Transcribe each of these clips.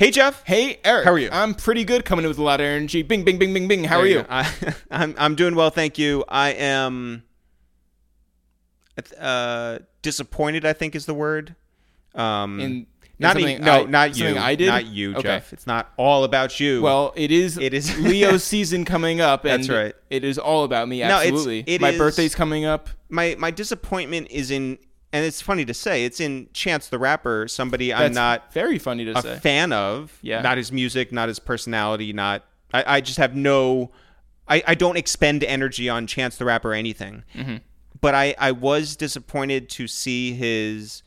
Hey, Jeff. Hey, Eric. How are you? I'm pretty good. Coming in with a lot of energy. Bing, bing, bing, bing, bing. How are you? I, I'm I'm doing well, thank you. I am uh, disappointed. I think is the word. Um, In- in not even, no, I- not you. I did? Not you, Okay. Jeff. It's not all about you. Well, it is. It is- Leo's season coming up, and That's right. It is all about me. No, it's- Absolutely. it My is- birthday's coming up. my my disappointment is in, and it's funny to say, it's in Chance the Rapper, somebody I'm not very funny to a say. fan of. Yeah. Not his music, not his personality, not. I, I just have no. I, I don't expend energy on Chance the Rapper or anything. Mm-hmm. But I, I was disappointed to see his.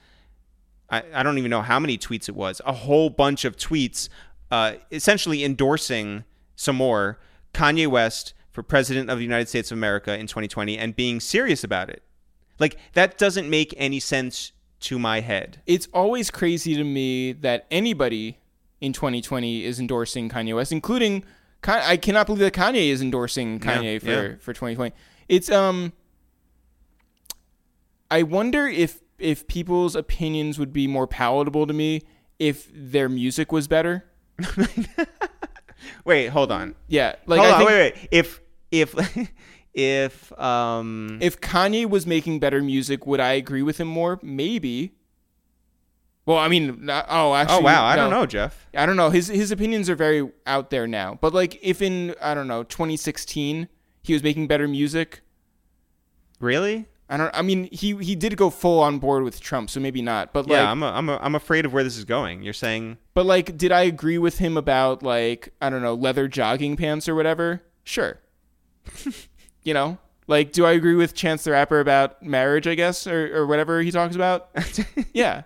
I, I don't even know how many tweets it was. A whole bunch of tweets uh, essentially endorsing some more Kanye West for president of the United States of America in 2020 and being serious about it. Like, that doesn't make any sense to my head. it's always crazy to me that anybody in 2020 is endorsing Kanye West, including I cannot believe that Kanye is endorsing Kanye Yeah, for yeah. for 2020. It's um I wonder if if people's opinions would be more palatable to me if their music was better. Wait, hold on. Yeah, like hold on, think wait, wait. If if if um if Kanye was making better music, would I agree with him more? Maybe. Well, I mean, not, oh, actually, oh wow, I no. don't know, Jeff. I don't know. His his opinions are very out there now. But like, if in I don't know 2016 he was making better music, Really? I don't. I mean, he he did go full on board with Trump, so maybe not. But like, yeah, I'm a, I'm a, I'm afraid of where this is going. You're saying but like, did I agree with him about like I don't know leather jogging pants or whatever? Sure. you know, like, do I agree with Chance the Rapper about marriage? I guess or or whatever he talks about. yeah,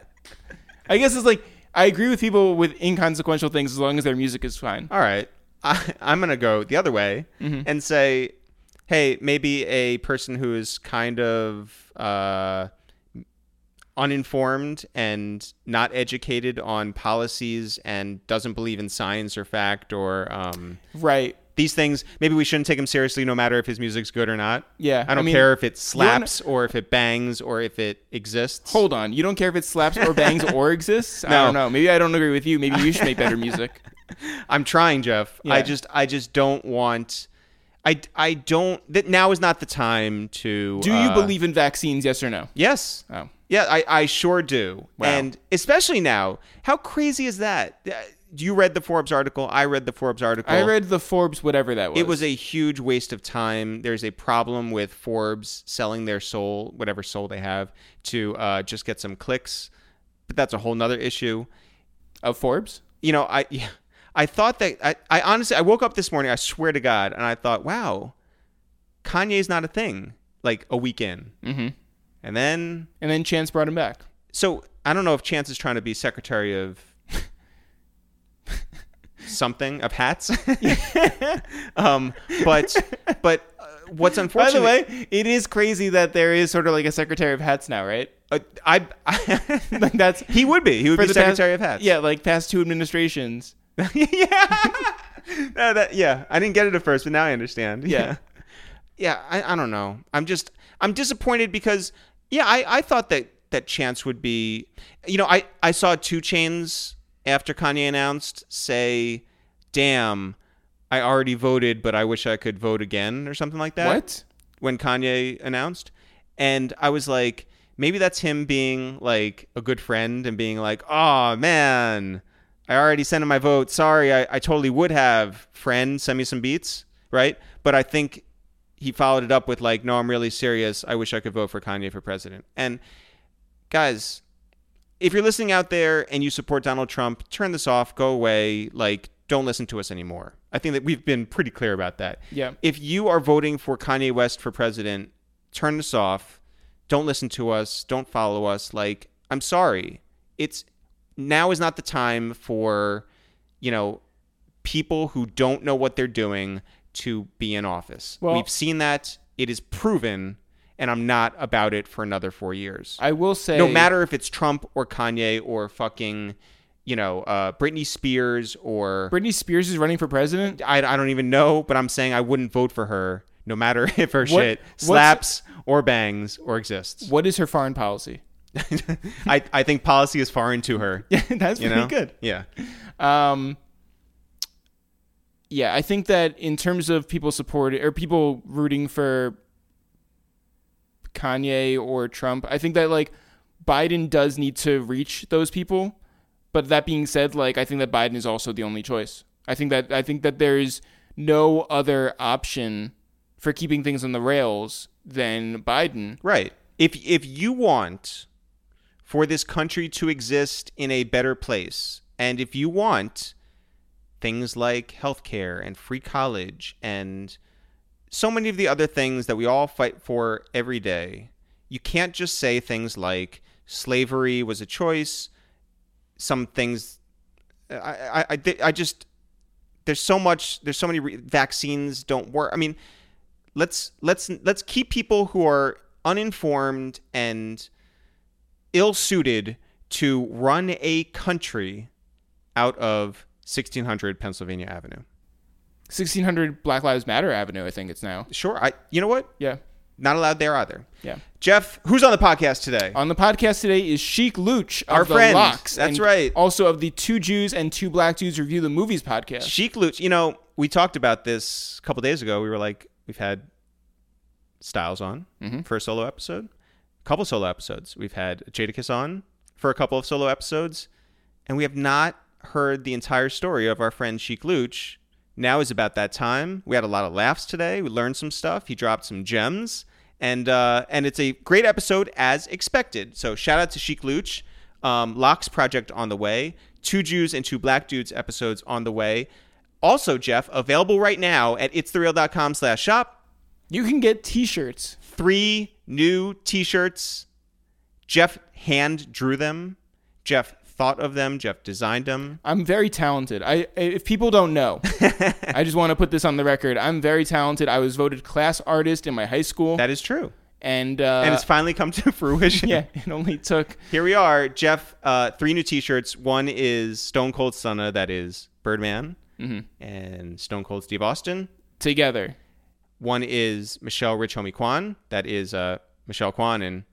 I guess it's like I agree with people with inconsequential things as long as their music is fine. All right. I, I'm going to go the other way Mm-hmm. and say, hey, maybe a person who is kind of uh, uninformed and not educated on policies and doesn't believe in science or fact or um, Right. These things, maybe we shouldn't take him seriously no matter if his music's good or not. Yeah, I don't I mean, care if it slaps or if it bangs or if it exists. Hold on. You don't care if it slaps or bangs or exists? I No. don't know. Maybe I don't agree with you. Maybe you should make better music. I'm trying, Jeff. I just I just don't want I I don't that now is not the time to Do you uh, believe in vaccines? Yes or no? Yes. Oh. Yeah, I, I sure do. Wow. And especially now, how crazy is that? You read the Forbes article. I read the Forbes article. I read the Forbes, whatever that was. It was a huge waste of time. There's a problem with Forbes selling their soul, whatever soul they have, to uh, just get some clicks. But that's a whole nother issue. of Forbes. you know, I yeah, I thought that I, I honestly I woke up this morning, I swear to God, and I thought, wow, Kanye's not a thing. Like a week in, Mm-hmm. and then And then Chance brought him back. so I don't know if Chance is trying to be secretary of something of hats, um, but but uh, what's unfortunate? By the way, it is crazy that there is sort of like a Secretary of Hats now, right? uh, I, I Like that's he would be he would be the secretary past, of hats. Yeah, like past two administrations. yeah. No, that, yeah, I didn't get it at first, but now I understand. Yeah. yeah. I, I don't know. I'm just I'm disappointed because yeah, I, I thought that that Chance would be. You know, I I saw two chains after Kanye announced say, "Damn, I already voted, but I wish I could vote again" or something like that. What? When Kanye announced, and I was like, maybe that's him being like a good friend and being like, "Oh man." I already sent in my vote. Sorry, I, I totally would have. Friend, send me some beats, right? But I think he followed it up with like, no, I'm really serious. I wish I could vote for Kanye for president. And guys, if you're listening out there and you support Donald Trump, turn this off, go away, like don't listen to us anymore. I think that we've been pretty clear about that. Yeah. If you are voting for Kanye West for president, turn this off. Don't listen to us. Don't follow us. Like, I'm sorry. It's now is not the time for, you know, people who don't know what they're doing to be in office. Well- We've seen that. It is proven, and I'm not about it for another four years. I will say no matter if it's Trump or Kanye or fucking, you know, uh, Britney Spears or Britney Spears is running for president. I, I don't even know, but I'm saying I wouldn't vote for her no matter if her What- shit slaps or bangs or exists. What is her foreign policy? I I think policy is foreign to her. Yeah, that's You pretty know? good. Yeah. Um, yeah, I think that in terms of people support or people rooting for Kanye or Trump, I think that like Biden does need to reach those people. But that being said, like I think that Biden is also the only choice. I think that I think that there's no other option for keeping things on the rails than Biden. Right. If if you want for this country to exist in a better place, and if you want things like healthcare and free college and so many of the other things that we all fight for every day, you can't just say things like slavery was a choice. Some things, I, I, I, I just there's so much there's so many re- vaccines don't work. I mean, let's let's let's keep people who are uninformed and ill-suited to run a country out of 1600 Pennsylvania Avenue. 1600 Black Lives Matter Avenue, I think it's now. Sure, I you know what? Yeah. Not allowed there either. Yeah. Jeff, who's on the podcast today? On the podcast today is Sheek Louch of Our the friend. LOX. That's right. Also of the Two Jews and Two Black Dudes Review the Movies podcast. Sheek Louch, you know, we talked about this a couple days ago. We were like, we've had Styles on Mm-hmm. for a solo episode, a couple solo episodes. We've had Jadakiss on for a couple of solo episodes, and we have not heard the entire story of our friend Sheek Louch. Now is about that time. We had a lot of laughs today. We learned some stuff. He dropped some gems, and uh, and it's a great episode as expected. So shout out to Sheek Louch. Um, LOX project on the way. Two Jews and Two Black Dudes episodes on the way. Also, Jeff, available right now at itsthereal.com slash shop. You can get t-shirts. Three new t-shirts. Jeff hand drew them. Jeff thought of them. Jeff designed them. I'm very talented. I if people don't know, I just want to put this on the record. I'm very talented. I was voted class artist in my high school That is true. and uh and it's finally come to fruition. yeah, it only took Here we are, Jeff. Uh, three new T-shirts. One is Stone Cold Stunna, that is Birdman, and Stone Cold Steve Austin. together. One is Michelle Rich Homie Kwan, that is uh, Michelle Kwan and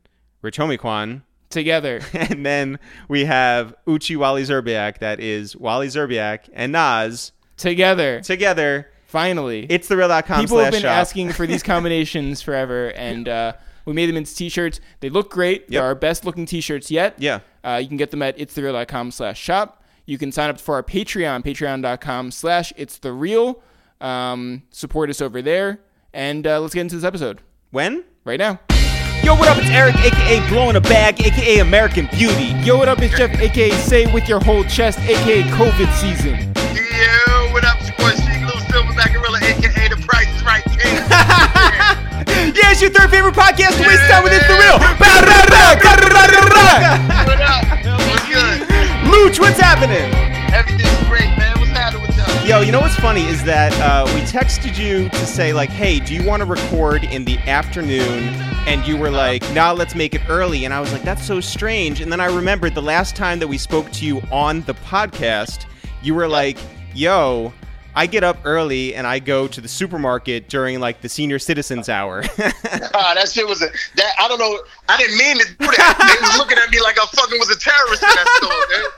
Rich Homie Quan. Together. And then we have Uchi Wally Szczerbiak, that is Wally Szczerbiak and Nas Together. together. Finally. It's the real.com People slash have been shop. asking for these combinations forever, and uh, we made them into t-shirts. They look great. They're our best looking t-shirts yet. Yeah. Uh, you can get them at itsthereal.com slash shop. You can sign up for our Patreon, patreon.com slash it's the real. Um, support us over there. And uh, let's get into this episode When? right now. Yo, what up? It's Eric, aka Blowing a Bag, aka American Beauty. Yo, what up? It's Jeff, aka Say With Your Whole Chest, aka COVID season. Yo, what up, sports Sheek, Lil Silverback Gorilla, aka The Price is Right King. yeah, it's your third favorite podcast to waste time with It's the Real. what up? What's good? Louch, what's happening? Everything's Yo, you know what's funny is that uh, we texted you to say like, "Hey, do you want to record in the afternoon?" And you were like, "Now let's make it early." And I was like, "That's so strange." And then I remembered the last time that we spoke to you on the podcast, you were like, "Yo." I get up early and I go to the supermarket during like the senior citizens hour. Ah, that shit was a that I don't know. I didn't mean to do that. They was looking at me like I fucking was a terrorist in that store, man.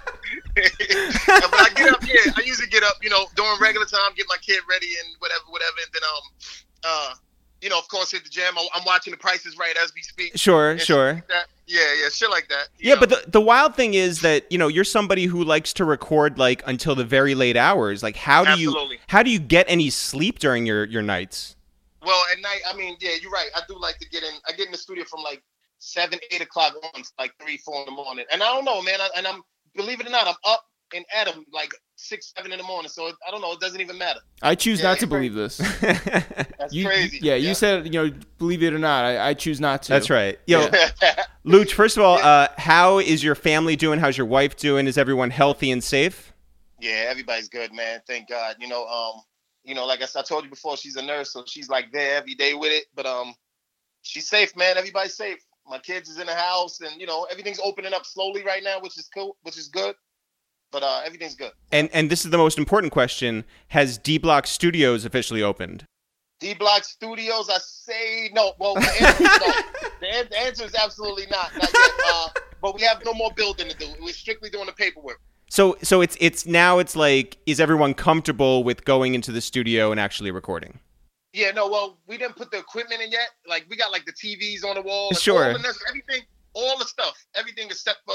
But I get up, yeah. I usually get up, you know, during regular time, get my kid ready and whatever, whatever, and then um, uh, you know, of course, hit the gym. I'm, watching The Prices Right as we speak. sure, sure. like. Yeah, yeah, shit like that. Yeah, know. but the, the wild thing is that you know you're somebody who likes to record like until the very late hours. Like, how do you how do you get any sleep during your your nights? Well, at night, I mean, yeah, you're right. I do like to get in. I get in the studio from like seven, eight o'clock on, like three, four in the morning. And I don't know, man. I, and I'm believe it or not, I'm up and at them like six, seven in the morning. So I don't know. It doesn't even matter. I choose Yeah, not to you're believe this. That's You, crazy. yeah, you said, you know, believe it or not, I, I choose not to. That's right. Yo, Yeah. Louch. First of all, uh, how is your family doing? How's your wife doing? Is everyone healthy and safe? yeah, everybody's good, man. Thank God. You know, um, you know, like I told you before, she's a nurse, so she's like there every day with it. But um, she's safe, man. Everybody's safe. My kids is in the house, and you know, everything's opening up slowly right now, which is cool, which is good. But uh, everything's good. And and this is the most important question: Has D Block Studios officially opened? D Block Studios, I say no. Well, the answer, is no. The, the answer is absolutely not. Not yet. Uh, but we have no more building to do. We're strictly doing the paperwork. So so it's it's now it's like is everyone comfortable with going into the studio and actually recording? Yeah, no, well, we didn't put the equipment in yet. Like we got like the TVs on the wall, and Sure. all the necess- everything, all the stuff, everything except for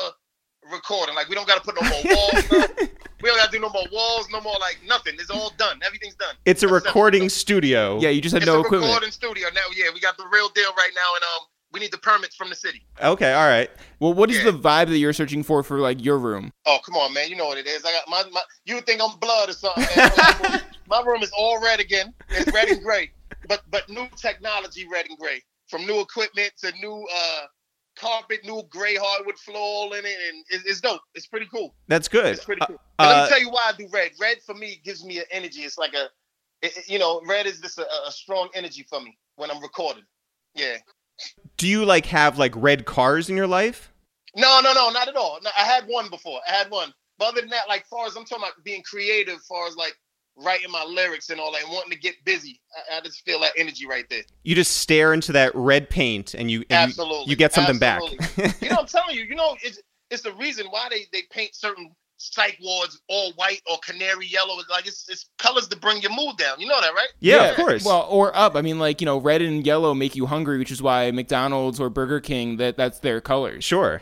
recording. Like we don't got to put no more walls. no. We don't got to do no more walls, no more like nothing. It's all done. Everything's done. It's a Except- recording studio. Yeah, you just had It's no a equipment. recording studio now. Yeah, we got the real deal right now, and um, we need the permits from the city. Okay, all right. Well, what is Yeah. the vibe that you're searching for for like your room? Oh, come on, man. You know what it is. I got my, my you would think I'm blood or something. My, room, is all red again. It's red and gray. But but new technology red and gray. From new equipment to new uh carpet, new gray hardwood floor all in it, and it's, it's dope. It's pretty cool. That's good. It's pretty cool. Uh, And let uh, me tell you why I do red. Red for me gives me an energy. It's like a, it- you know, red is just a, a strong energy for me when I'm recording. Yeah. Do you like have like red cars in your life? No, no, no, not at all. No, I had one before. I had one. But other than that, like far as I'm talking about being creative, far as like writing my lyrics and all that, and wanting to get busy, I, I just feel that energy right there. You just stare into that red paint and you and you, Absolutely. you get something Absolutely. back. You know, I'm telling you, you know, it's it's the reason why they they paint certain psych wards all white or canary yellow. Like it's it's colors to bring your mood down. You know that, right? yeah, of course. Well, or up. I mean, like you know, red and yellow make you hungry, which is why McDonald's or Burger King that that's their colors. sure.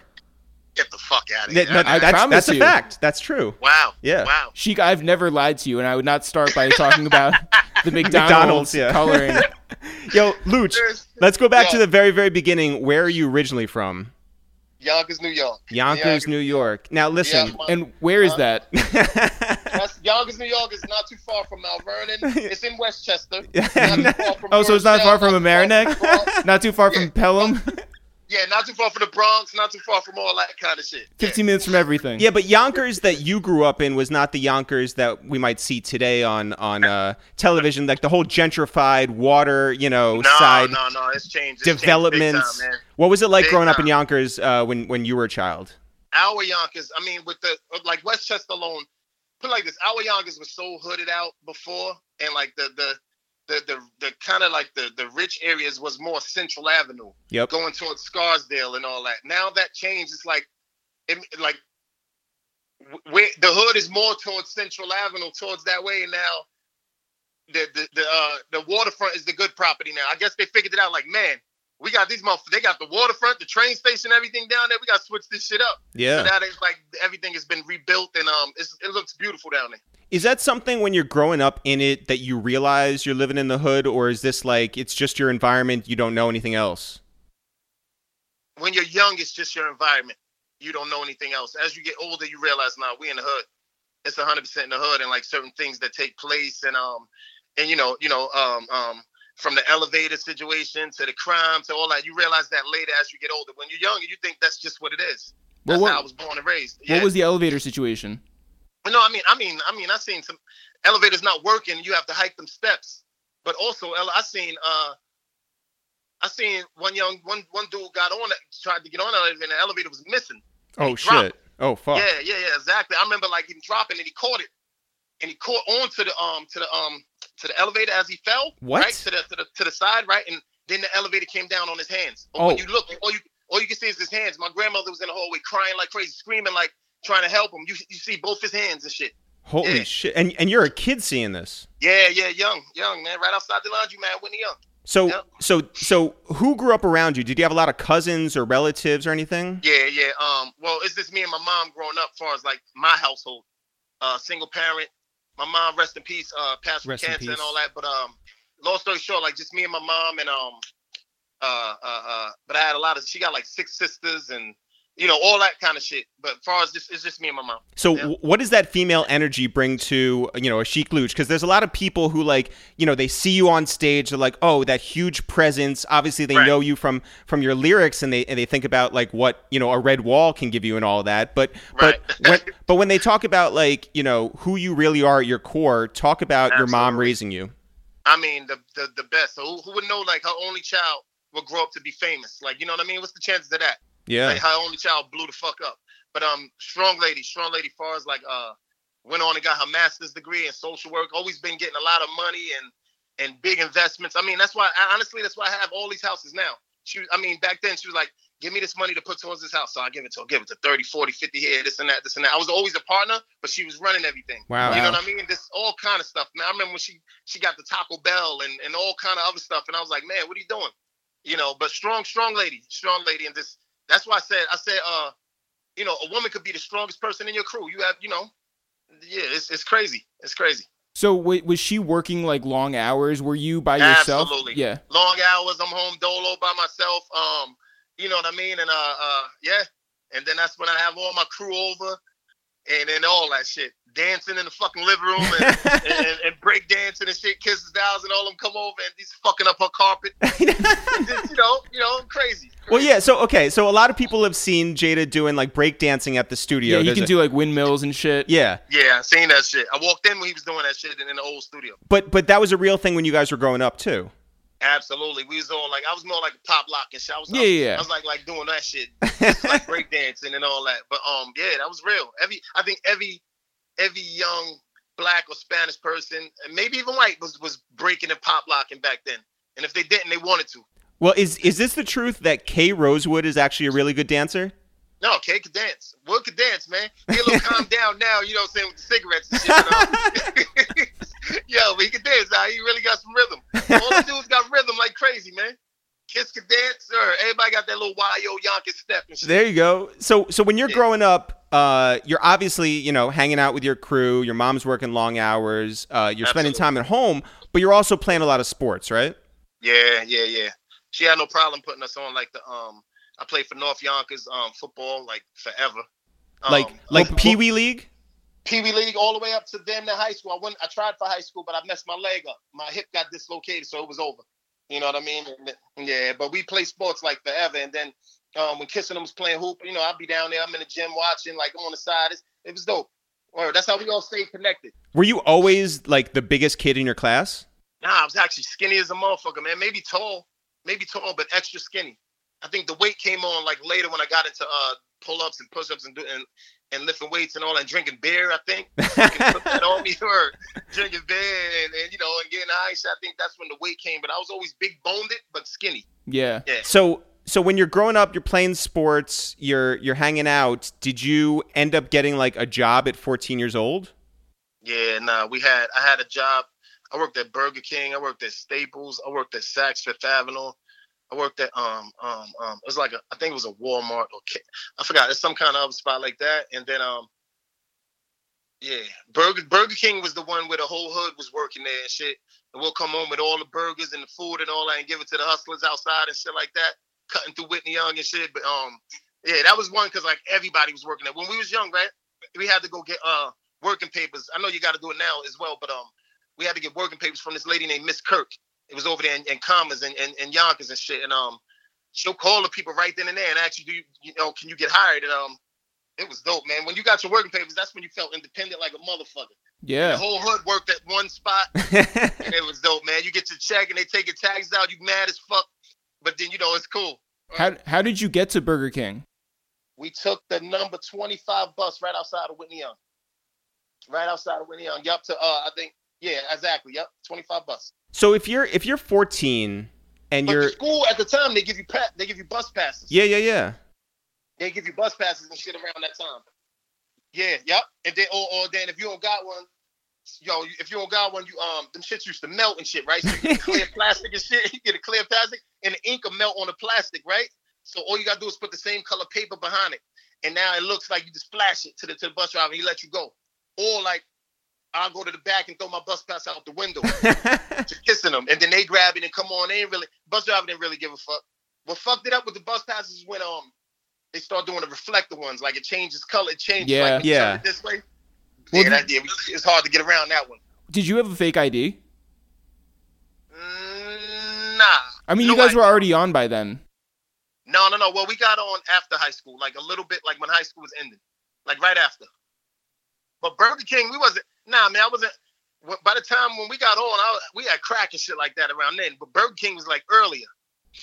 Get the fuck out of here. no, I that's promise that's a you. fact. That's true. wow. Yeah. Wow. Sheek, I've never lied to you, and I would not start by talking about the McDonald's, McDonald's, yeah. coloring. Yo, Louch, There's let's go back to the very very beginning. Where are you originally from? Yonkers, New York. Yonkers, New York. Now listen. Yeah, my- And where is Huh? that? Yonkers, New York is not too far from Mount Vernon. It's in Westchester. Not too far from Oh, so it's not far from not too far from Not too far from Yeah. Pelham. Yeah, not too far from the Bronx, not too far from all that kind of shit. Yeah. 15 minutes from everything. Yeah, but Yonkers that you grew up in was not the Yonkers that we might see today on on uh, television. Like the whole gentrified water, you know, No, side no, no, it's changed. It's changed developments. time, man. what was it like Big growing up in. Yonkers uh, when when you were a child? Our Yonkers, I mean, with the like Westchester alone, put it like this: our Yonkers was so hooded out before, and like the the the the, the kind of like the the rich areas was more Central Avenue, Yep. going towards Scarsdale and all that. Now that changed. It's like, it, like where the hood is more towards Central Avenue, towards that way, and now. The the the uh the waterfront is the good property now. I guess they figured it out. Like, man, we got these motherfuckers. They got the waterfront, the train station, everything down there. We got to switch this shit up. So Yeah. now it's like everything has been rebuilt and um, it's, it looks beautiful down there. Is that something when you're growing up in it that you realize you're living in the hood, or is this like it's just your environment? You don't know anything else. When you're young, it's just your environment. You don't know anything else. As you get older, you realize now we in the hood. It's 100 percent in the hood, and like certain things that take place, and um, and you know, you know, um, um, from the elevator situation to the crime to all that, you realize that later as you get older. When you're younger, you think that's just what it is. Well, That's what- how I was born and raised. Yeah. What was the elevator situation? No, I mean, I mean, I mean, I seen some elevators not working. You have to hike them steps. But also, I seen, uh, I seen one young, one one dude got on it, tried to get on elevator, and the elevator was missing. Oh He dropped. shit! Oh fuck! Yeah, yeah, yeah, exactly. I remember like him dropping, and he caught it, and he caught on to the um to the um to the elevator as he fell. What? Right to the to the to the side, right, and then the elevator came down on his hands. But Oh. when you look, all you all you can see is his hands. My grandmother was in the hallway crying like crazy, screaming like trying to help him. You you see both his hands and shit. Holy Yeah. shit! And and you're a kid seeing this. Yeah, yeah, young, young man, right outside the laundry man, Whitney Young. So Yep. so so who grew up around you? Did you have a lot of cousins or relatives or anything? Yeah, yeah. Um, well, it's just me and my mom growing up, far as like my household, uh, single parent. My mom, rest in peace, uh, passed from cancer and all that. But um, long story short, like just me and my mom and um, uh, uh, uh. But I had a lot of. She got like six sisters and you know all that kind of shit. But as far as this, it's just me and my mom. So Yeah. what does that female energy bring to you know a Sheek Louch? Because there's a lot of people who like you know they see you on stage, they're like, oh, that huge presence. Obviously, they Right. know you from from your lyrics, and they and they think about like what you know a red wall can give you and all that. But but when but when they talk about like you know who you really are at your core, talk about your mom raising you. I mean, the the, the best. So who, who would know like her only child would grow up to be famous? Like you know what I mean? What's the chances of that? Yeah. Like her only child blew the fuck up. But um, strong lady, strong lady. Far as like uh, went on and got her master's degree in social work. Always been getting a lot of money and and big investments. I mean, that's why honestly, that's why I have all these houses now. She, was- I mean, back then she was like, give me this money to put towards this house. So I give it to her, give it to 30, 40, 50 here, this and that, this and that. I was always a partner, but she was running everything. Wow. You know what I mean? This all kind of stuff, man. I remember when she she got the Taco Bell and, and all kind of other stuff. And I was like, man, what are you doing? You know, but strong, strong lady, strong lady. And this that's why I said, I said, uh, you know, a woman could be the strongest person in your crew. You have, you know, yeah, it's it's crazy. It's crazy. So w- was she working like long hours? Were you by yourself? Absolutely. Yeah. Long hours. I'm home dolo by myself. Um, you know what I mean? And uh, uh, yeah. And then that's when I have all my crew over, and then all that shit, dancing in the fucking living room and, and, and break dancing and shit, kisses down, and all them come over and he's fucking up her carpet. Just, you know, you know, crazy. well, yeah. So okay, so a lot of people have seen Jada doing like breakdancing at the studio. Yeah, he There's can a- do like windmills and shit. Yeah, Yeah, I seen that shit. I walked in when he was doing that shit in, in the old studio. but but that was a real thing when you guys were growing up too. Absolutely. We was on like I was more like a pop lock and shit. I was, Yeah, I was, yeah, yeah. I was like like doing that shit, just like breakdancing and all that. But um, yeah, that was real. Every I think every every young black or Spanish person, and maybe even white, was was breaking and pop locking back then. And if they didn't, they wanted to. Well, is is this the truth that Kay Rosewood is actually a really good dancer? No, Kay could dance. Will could dance, man. He a little calmed down now, you know what I'm saying, with the cigarettes and shit. You know? Yo, but he could dance now. He really got some rhythm. All the dudes got rhythm like crazy, man. Kiss could dance, sir. Everybody got that little YO Yonkers step and shit. There you go. So so when you're Yeah. growing up, uh, you're obviously you know hanging out with your crew. Your mom's working long hours. Uh, you're spending time at home, but you're also playing a lot of sports, right? Yeah, yeah, yeah. She had no problem putting us on like the um. I played for North Yonkers um football like forever. Um, Like like Pee Wee League. Pee Wee League all the way up to damn near high school. I went. I tried for high school, but I messed my leg up. My hip got dislocated, so it was over. You know what I mean? And, yeah, but we play sports like forever. And then um, when Kissing them was playing hoop, you know, I'd be down there. I'm in the gym watching, like I'm on the side. It's, it was dope. Or that's how we all stayed connected. Were you always like the biggest kid in your class? Nah, I was actually skinny as a motherfucker, man. Maybe tall, maybe tall, but extra skinny. I think the weight came on like later when I got into uh pull ups and push ups and, do- and and lifting weights and all that, and drinking beer. I think put that on me or drinking beer and, and you know and getting ice. I think that's when the weight came. But I was always big boned it, but skinny. Yeah. Yeah. So so when you're growing up, you're playing sports, you're you're hanging out. Did you end up getting like a job at 14 years old? Yeah, nah. We had I had a job. I worked at Burger King. I worked at Staples. I worked at Saks Fifth Avenue. I worked at um um um. It was like a I think it was a Walmart or I forgot. It's some kind of spot like that. And then um. Yeah, Burger Burger King was the one where the whole hood was working there and shit. And we'll come home with all the burgers and the food and all that and give it to the hustlers outside and shit like that, cutting through Whitney Young and shit. But um, yeah, that was one because like everybody was working there. When we was young, right? We had to go get uh working papers. I know you got to do it now as well, but um, we had to get working papers from this lady named Miss Kirk. It was over there in, in Commerce and, and, and Yonkers and shit. And um, she'll call the people right then and there and ask you, do you, you know, can you get hired? And um, it was dope, man. When you got your working papers, that's when you felt independent like a motherfucker. The Yeah. whole hood worked at one spot, and it was dope, man. You get your check and they take your tags out. You mad as fuck, but then you know it's cool. How how did you get to Burger King? We took the number 25 bus right outside of Whitney Young. Right outside of Whitney Young. Yup, to uh, I think, yeah, exactly. Yup, 25 bus. so if you're if you're 14 and But you're the school at the time, they give you pa- they give you bus passes. yeah yeah yeah. They give you bus passes and shit around that time. Yeah, yep. And then, or, or then if you don't got one, yo, if you don't got one, you um, them shits used to melt and shit, right? So you get clear plastic and shit. You get a clear plastic, and the ink will melt on the plastic, right? So all you gotta do is put the same color paper behind it, and now it looks like you just flash it to the to the bus driver and he let you go. Or like, I'll go to the back and throw my bus pass out the window, just kissing them, and then they grab it and come on. They ain't really bus driver didn't really give a fuck. What fucked it up with the bus passes when um they start doing the reflector ones, like it changes color, it changes Yeah. like Yeah. this way. Well, yeah, that, yeah, it's hard to get around that one. Did you have a fake ID? Mm, nah. I mean, No you guys were already on by then. No, no, no. Well, we got on after high school, like a little bit, like when high school was ending, like right after. But Burger King, we wasn't. Nah, man, I wasn't. By the time when we got on, I, we had crack and shit like that around then. But Burger King was like earlier.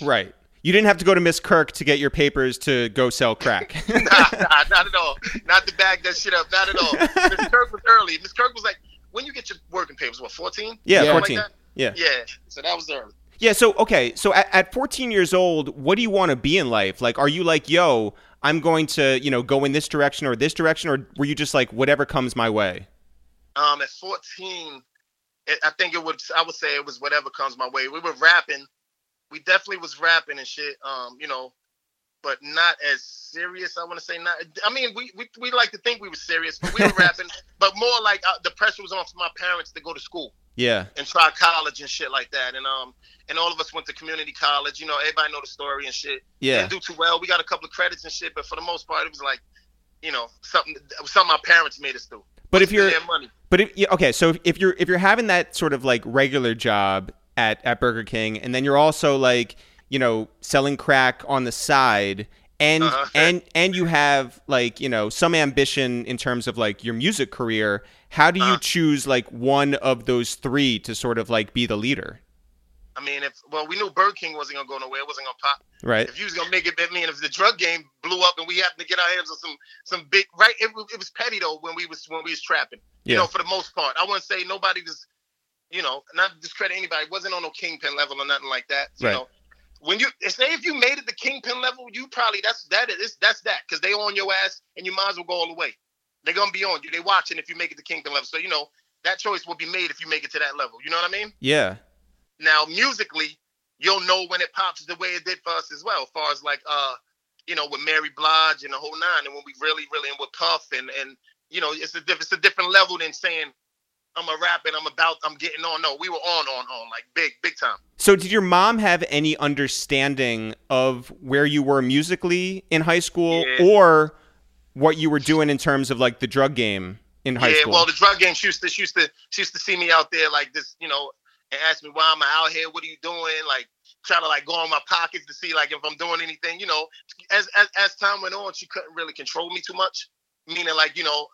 right. You didn't have to go to Miss Kirk to get your papers to go sell crack. nah, nah, not at all. Not to bag that shit up. Not at all. Miss Kirk was early. Miss Kirk was like, when you get your working papers, what, 14? yeah, Yeah. 14. Like that? Yeah. Yeah. So that was early. Yeah. So okay. So at, at 14 years old, what do you want to be in life? Like, are you like, yo, I'm going to, you know, go in this direction or this direction, or were you just like, whatever comes my way? Um, at 14, it, I think it would. I would say it was whatever comes my way. We were rapping. We definitely was rapping and shit. Um, you know, but not as serious. I want to say not. I mean, we, we we like to think we were serious, but we were rapping. But more like uh, the pressure was on for my parents to go to school Yeah. and try college and shit like that. And um, and all of us went to community college. You know, everybody know the story and shit. Yeah. Didn't do too well. We got a couple of credits and shit, but for the most part, it was like, you know, something something my parents made us do. But if you're, but if okay, so if- if you're if you're having that sort of like regular job at at Burger King, and then you're also like, you know, selling crack on the side. And Uh-huh. and and you have like you know some ambition in terms of like your music career. How do you Uh-huh. choose like one of those three to sort of like be the leader, I mean, if well, we knew Burger King wasn't gonna go nowhere. It wasn't gonna pop. right? If you was gonna make it, I mean, if the drug game blew up and we happened to get our hands on some some big, right? It, was- it was petty though when we was when we was trapping. You know, for the most part, I wouldn't say nobody was, you know, not to discredit anybody. It wasn't on no kingpin level or nothing like that. You Right. know, when you say if you made it the kingpin level, you probably that's that is that's that because they on your ass and you might as well go all the way. They're gonna be on you. They watching if you make it to kingpin level. So you know that choice will be made if you make it to that level. You know what I mean? Yeah, Now, musically, you'll know when it pops the way it did for us as well, as far as like uh, you know, with Mary Blige and the whole nine, and when we really, really and with Puff and and you know, it's a it's a different level than saying I'm a rap and I'm about I'm getting on. No, we were on, on, on, like big, big time. So, did your mom have any understanding of where you were musically in high school, Yeah. or what you were doing in terms of like the drug game in high yeah, school? Yeah, well, the drug game, she used to, she used to, she used to see me out there like this, you know, and ask me why am I out here? What are you doing? Like try to like go in my pockets to see like if I'm doing anything. You know, as as, as time went on, she couldn't really control me too much. Meaning like you know,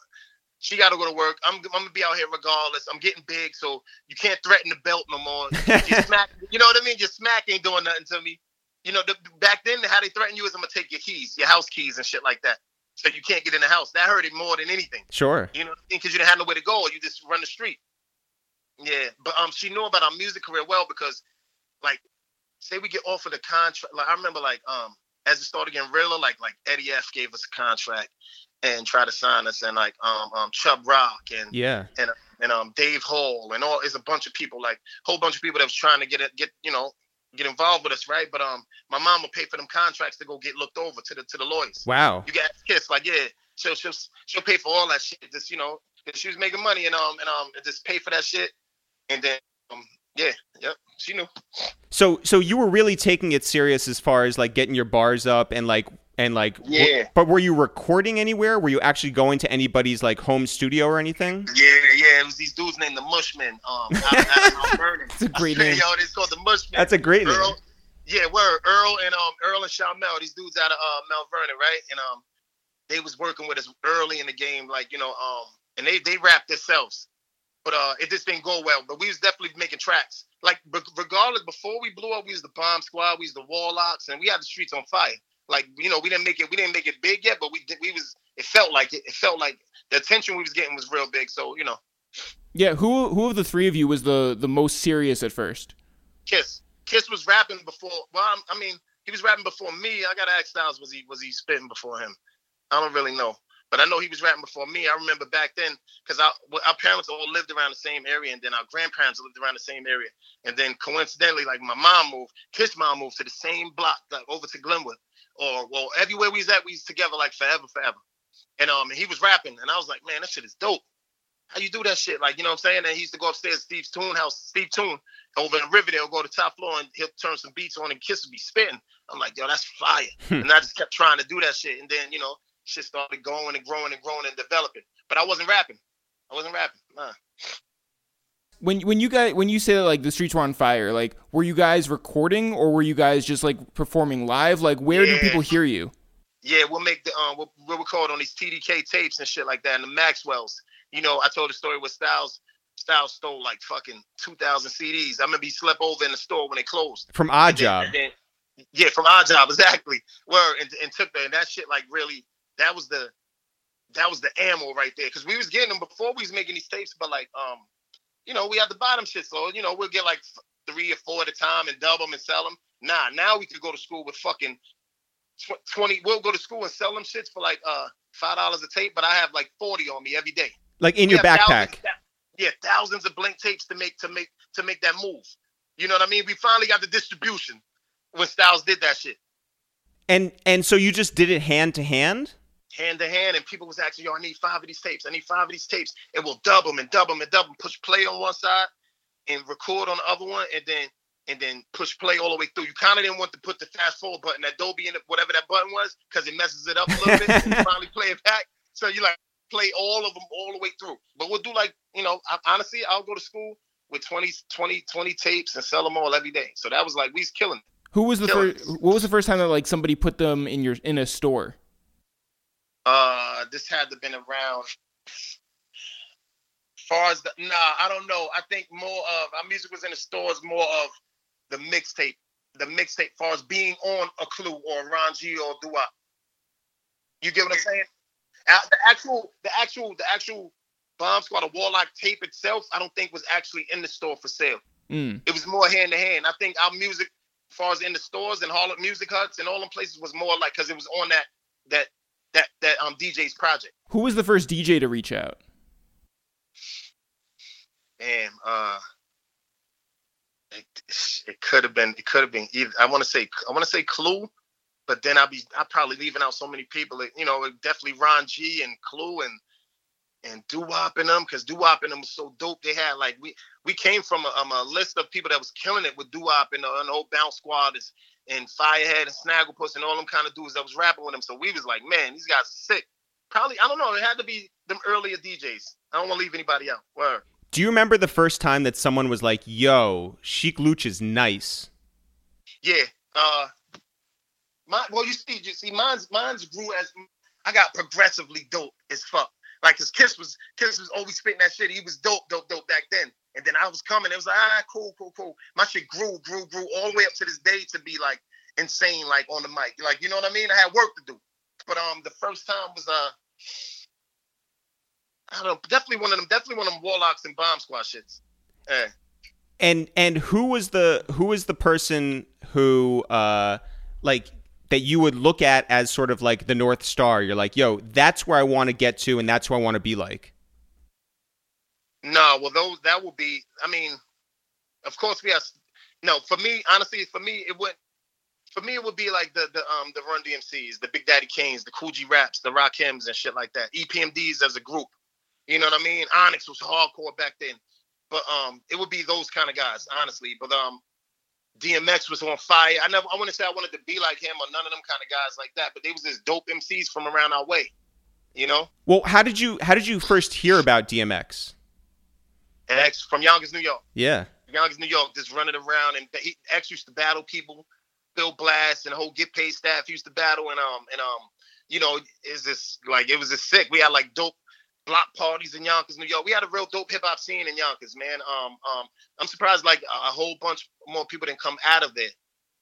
she got to go to work. I'm I'm gonna be out here regardless. I'm getting big, so you can't threaten the belt no more. You smack, you know what I mean? Your smack ain't doing nothing to me. You know, the, back then how they threaten you is I'm gonna take your keys, your house keys and shit like that. So you can't get in the house. That hurt it more than anything. sure. You know, because you didn't have nowhere to go, you just run the street. Yeah, but um, she knew about our music career well because, like, say we get offered a contract. Like I remember, like um, as it started getting realer, like like Eddie F gave us a contract and try to sign us, and like um um Chubb Rock and Yeah. and and um Dave Hall and all is a bunch of people, like whole bunch of people that was trying to get it, get you know get involved with us, right? But um, my mom would pay for them contracts to go get looked over to the to the lawyers Wow. you got kiss like yeah she'll she'll she'll pay for all that shit just you know she was making money and um and um just pay for that shit and then um yeah yep she knew So, so you were really taking it serious as far as like getting your bars up and like and like. w- Yeah. but were you recording anywhere? Were you actually going to anybody's like home studio or anything? yeah yeah it was these dudes named the Mushmen um out, out of Mount Vernon It's a great I swear, name. yo it's called the Mushmen That's a great name. Earl, yeah, were Earl and um Earl and Shamel, these dudes out of uh Mount Vernon, right? And um they was working with us early in the game, like you know, um and they they rapped themselves. But uh it just didn't go well. But we was definitely making tracks. Like regardless, before we blew up, we was the bomb squad, we was the warlocks, and we had the streets on fire. Like, you know, we didn't make it we didn't make it big yet, but we did we was it felt like it. It felt like the attention we was getting was real big. So, you know, Yeah, who who of the three of you was the the most serious at first? Kiss. Kiss was rapping before. Well, I'm- I mean, he was rapping before me. I gotta ask Styles, was he was he spitting before him? I don't really know, but I know he was rapping before me. I remember back then because our parents all lived around the same area, and then our grandparents lived around the same area, and then coincidentally, like my mom moved, Kiss mom moved to the same block, like over to Glenwood, or well, everywhere we was at, we was together like forever, forever. And um, and he was rapping, and I was like, man, that shit is dope. How you do that shit? Like, you know what I'm saying? And he used to go upstairs to Steve's Tune house, Steve Tune, over in Riverdale, go to top floor and he'll turn some beats on and Kiss would be spitting. I'm like, yo, that's fire. Hmm. and I just kept trying to do that shit. And then, you know, shit started going and growing and growing and developing. But I wasn't rapping. I wasn't rapping. Nah. When when you guys when you say that, like the streets were on fire, like were you guys recording or were you guys just like performing live? Like where do people hear you? Yeah, we'll make the um we'll, we'll record on these TDK tapes and shit like that and the Maxells. You know, I told the story with Styles. Styles stole like fucking two thousand CDs. I remember he slept over in the store when they closed. From Odd And then- Job. and then- yeah, from Odd Job, exactly. Where and, and took that and that shit like really that was the that was the ammo right there because we was getting them before we was making these tapes, but like um you know we had the bottom shit, so you know we'll get like three or four at a time and dub them and sell them. Nah, now we could go to school with fucking twenty. We'll go to school and sell them shits for like uh five dollars a tape, but I have like forty on me every day. Like in We your backpack. thousands- yeah, thousands of blank tapes to make to make to make that move. You know what I mean? We finally got the distribution when Styles did that shit And and so you just did it hand to hand? Hand to hand, and people was asking, "Yo, I need five of these tapes. I need five of these tapes." And we'll dub them and dub them and dub them. Push play on one side and record on the other one, and then and then push play all the way through. You kind of didn't want to put the fast forward button, Adobe, in it, whatever that button was, because it messes it up a little bit. and finally play it back, so you like play all of them all the way through. But we'll do like you know, I, honestly, I'll go to school with 20, 20, 20 tapes and sell them all every day. So that was like we was killing. it. Who was the first? What was the first time that like somebody put them in your in a store? Uh, this had to been around. Far as the nah, I don't know. I think more of our music was in the stores, more of the mixtape, the mixtape. Far as being on a Clue or Ron G or Dua. You get what I'm saying? The actual, the actual, the actual Bomb Squad or Warlock tape itself, I don't think was actually in the store for sale. Mm. It was more hand to hand. I think our music, as far as in the stores and Harlem Music Huts and all them places, was more like because it was on that that that that um DJ's project. Who was the first DJ to reach out? Damn, uh, it, it could have been. It could have been either. I want to say. I want to say Clue, but then I'll be. I'm probably leaving out so many people. It- You know, definitely Ron G and Clue and and Doo Wop and them because Doo Wop and them was so dope. They had like we we came from a, um, a list of people that was killing it with Doo Wop and, uh, and the old Bounce Squad is, and Firehead and Snagglepuss and all them kind of dudes that was rapping with him. So we was like, man, these guys are sick. Probably I don't know. It had to be them earlier DJs. I don't want to leave anybody out. Word. Do you remember the first time that someone was like, "Yo, Sheek Louch is nice"? Yeah. Uh my well you see you see mine's mine's grew as I got progressively dope as fuck. Like his Kiss was Kiss was always spitting that shit. He was dope, dope, dope back then. And then I was coming. It was like, ah, cool, cool, cool. My shit grew, grew, grew all the way up to this day to be like insane, like on the mic. Like, you know what I mean? I had work to do. But um the first time was uh I don't know, definitely one of them, definitely one of them warlocks and bomb squad shits. Yeah. And and who was the who was the person who uh like that you would look at as sort of like the north star? You're like, "Yo, that's where I want to get to and that's who I want to be like." No, well, those that will be. I mean, of course we have. No, for me, honestly, for me, it would. For me, it would be like the the um the Run DMCs, the Big Daddy Kanes, the Kool G Raps, the Rakims, and shit like that. EPMDs as a group. You know what I mean? Onyx was hardcore back then, but um, it would be those kind of guys, honestly. But um, DMX was on fire. I never. I wouldn't say I wanted to be like him or none of them kind of guys like that, but they was just dope MCs from around our way. You know, Well, how did you how did you first hear about DMX? X from Yonkers, New York. Yeah. Yonkers, New York, just running around, and he X used to battle people, Bill Blast and the whole Get Paid staff used to battle, and um and um you know is this like it was just sick. We had like dope block parties in Yonkers, New York. We had a real dope hip hop scene in Yonkers, man. Um um I'm surprised like a, a whole bunch more people didn't come out of there.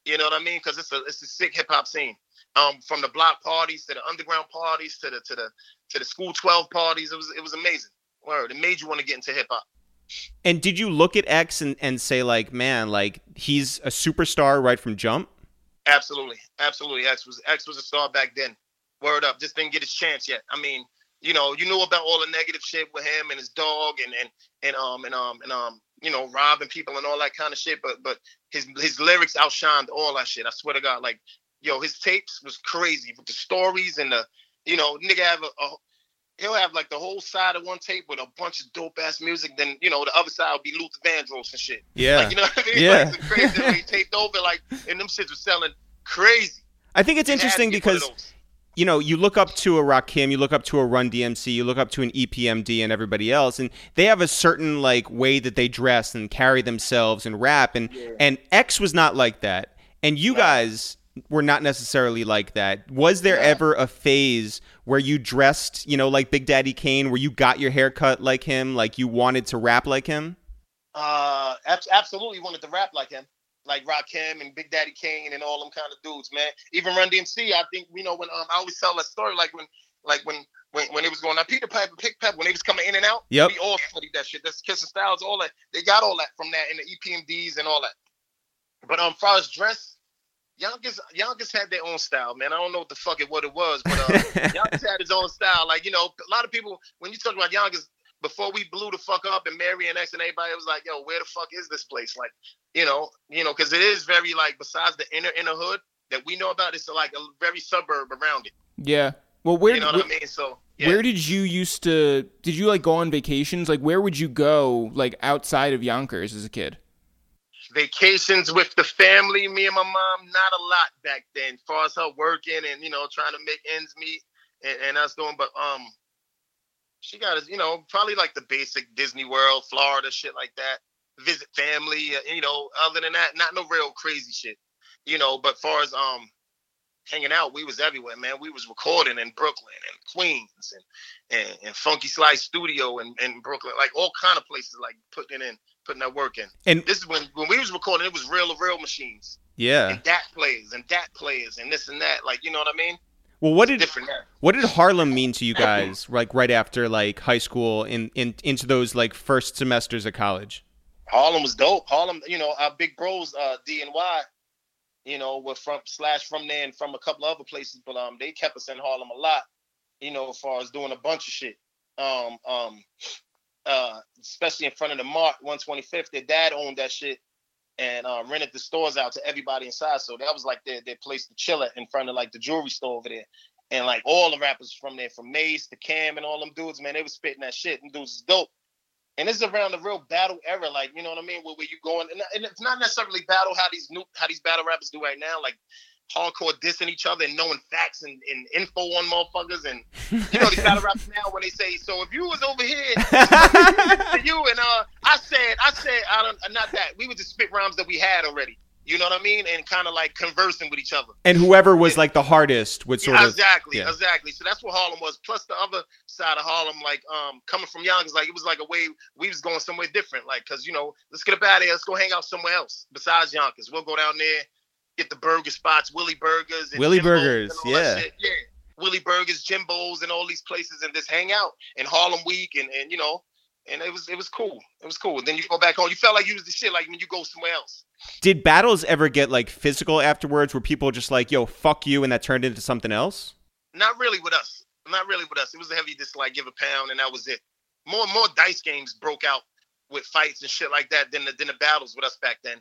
You know what I mean? Because it's a it's a sick hip hop scene. Um, from the block parties to the underground parties to the to the to the school twelve parties, it was it was amazing. Word, it made you want to get into hip hop. And did you look at X and, and say like, man, like he's a superstar right from jump? Absolutely, absolutely. X was X was a star back then. Word up, just didn't get his chance yet. I mean, you know, you knew about all the negative shit with him and his dog and and and um and um and um you know robbing people and all that kind of shit. But but his his lyrics outshined all that shit. I swear to God, like yo, his tapes was crazy with the stories and the you know nigga have a, a he'll have like the whole side of one tape with a bunch of dope ass music. Then you know the other side will be Luther Vandross and shit. Yeah. Like, you know what I mean? Yeah. Like, some crazy that he taped over like and them shits was selling crazy. I think it's It had to interesting be one of because you know, you look up to a Rakim, you look up to a Run DMC, you look up to an EPMD and everybody else, and they have a certain like way that they dress and carry themselves and rap, and and X was not like that, and you guys were not necessarily like that. Was there Yeah. ever a phase where you dressed, you know, like Big Daddy Kane, where you got your hair cut like him, like you wanted to rap like him? Uh, abs- absolutely wanted to rap like him, like Rakim and Big Daddy Kane and all them kind of dudes, man. Even Run DMC, I think you know when um, I always tell that story, like when like when when when it was going on Peter Piper, Pick Pepper, when they was coming in and out. Yep. We all studied that shit. That's Kissing Styles, all that. They got all that from that in the EPMDs and all that. But um, far as dress, Yonkers Yonkers had their own style, man. I don't know what the fuck it what it was, but uh, Yonkers had his own style. Like you know, a lot of people when you talk about Yonkers before we blew the fuck up and Mary and X and everybody it was like, yo, where the fuck is this place? Like, you know, you know, because it is very like besides the inner inner hood that we know about, it's like a very suburb around it. Yeah. Well, where You know wh- what I mean? So yeah. where did you used to? Did you like go on vacations? Like, where would you go like outside of Yonkers as a kid? Vacations with the family, me and my mom, not a lot back then. As far as her working and you know trying to make ends meet and, and us doing, but um, she got us, you know, probably like the basic Disney World, Florida, shit like that. Visit family, uh, you know. Other than that, not no real crazy shit, you know. But far as um hanging out, we was everywhere, man. We was recording in Brooklyn and Queens and and, and Funky Slice Studio in, in Brooklyn, like all kind of places, like putting in, putting that work in and this is when when we was recording it was real real machines yeah. and that players and that players and this and that like you know what i mean Well, what did different what did Harlem mean to you guys? Like right after like high school in, in into those like first semesters of college. harlem was dope harlem you know our big bros uh d and y you know were from slash from there and from a couple other places but um they kept us in harlem a lot you know as far as doing a bunch of shit um um uh especially in front of the mart 125th their dad owned that shit and uh, rented the stores out to everybody inside. So that was like their, their place to chill at in front of like the jewelry store over there. And like all the rappers from there, from Mase to Cam and all them dudes, man, they was spitting that shit. And dudes is dope. And this is around the real battle era, like you know what I mean, where, where you going, and, and it's not necessarily battle how these new how these battle rappers do right now, like hardcore dissing each other and knowing facts and, and info on motherfuckers, and you know these battle rappers now when they say, so if you was over here, you and uh, I said, I said, I don't, not that we would just spit rhymes that we had already, you know what I mean, and kind of like conversing with each other. And whoever was like the hardest would sort Yeah, of exactly, yeah. exactly. So that's what Harlem was. Plus the other side of Harlem, like um, coming from Yonkers, like it was like a way we was going somewhere different. Like, cause you know, let's get up out of here. Let's go hang out somewhere else besides Yonkers. We'll go down there, get the burger spots, Willie Burgers, and Willie Jimbo's Burgers, yeah. yeah. Willie Burgers, Jimbo's, and all these places, and just hang out in Harlem Week, and and you know, and it was it was cool. It was cool. then you go back home. You felt like you was the shit, like when you go somewhere else. Did battles ever get like physical afterwards where people just like, yo, fuck you and that turned into something else? Not really with us. Not really with us. It was a heavy just like give a pound and that was it. More more dice games broke out with fights and shit like that than the than the battles with us back then.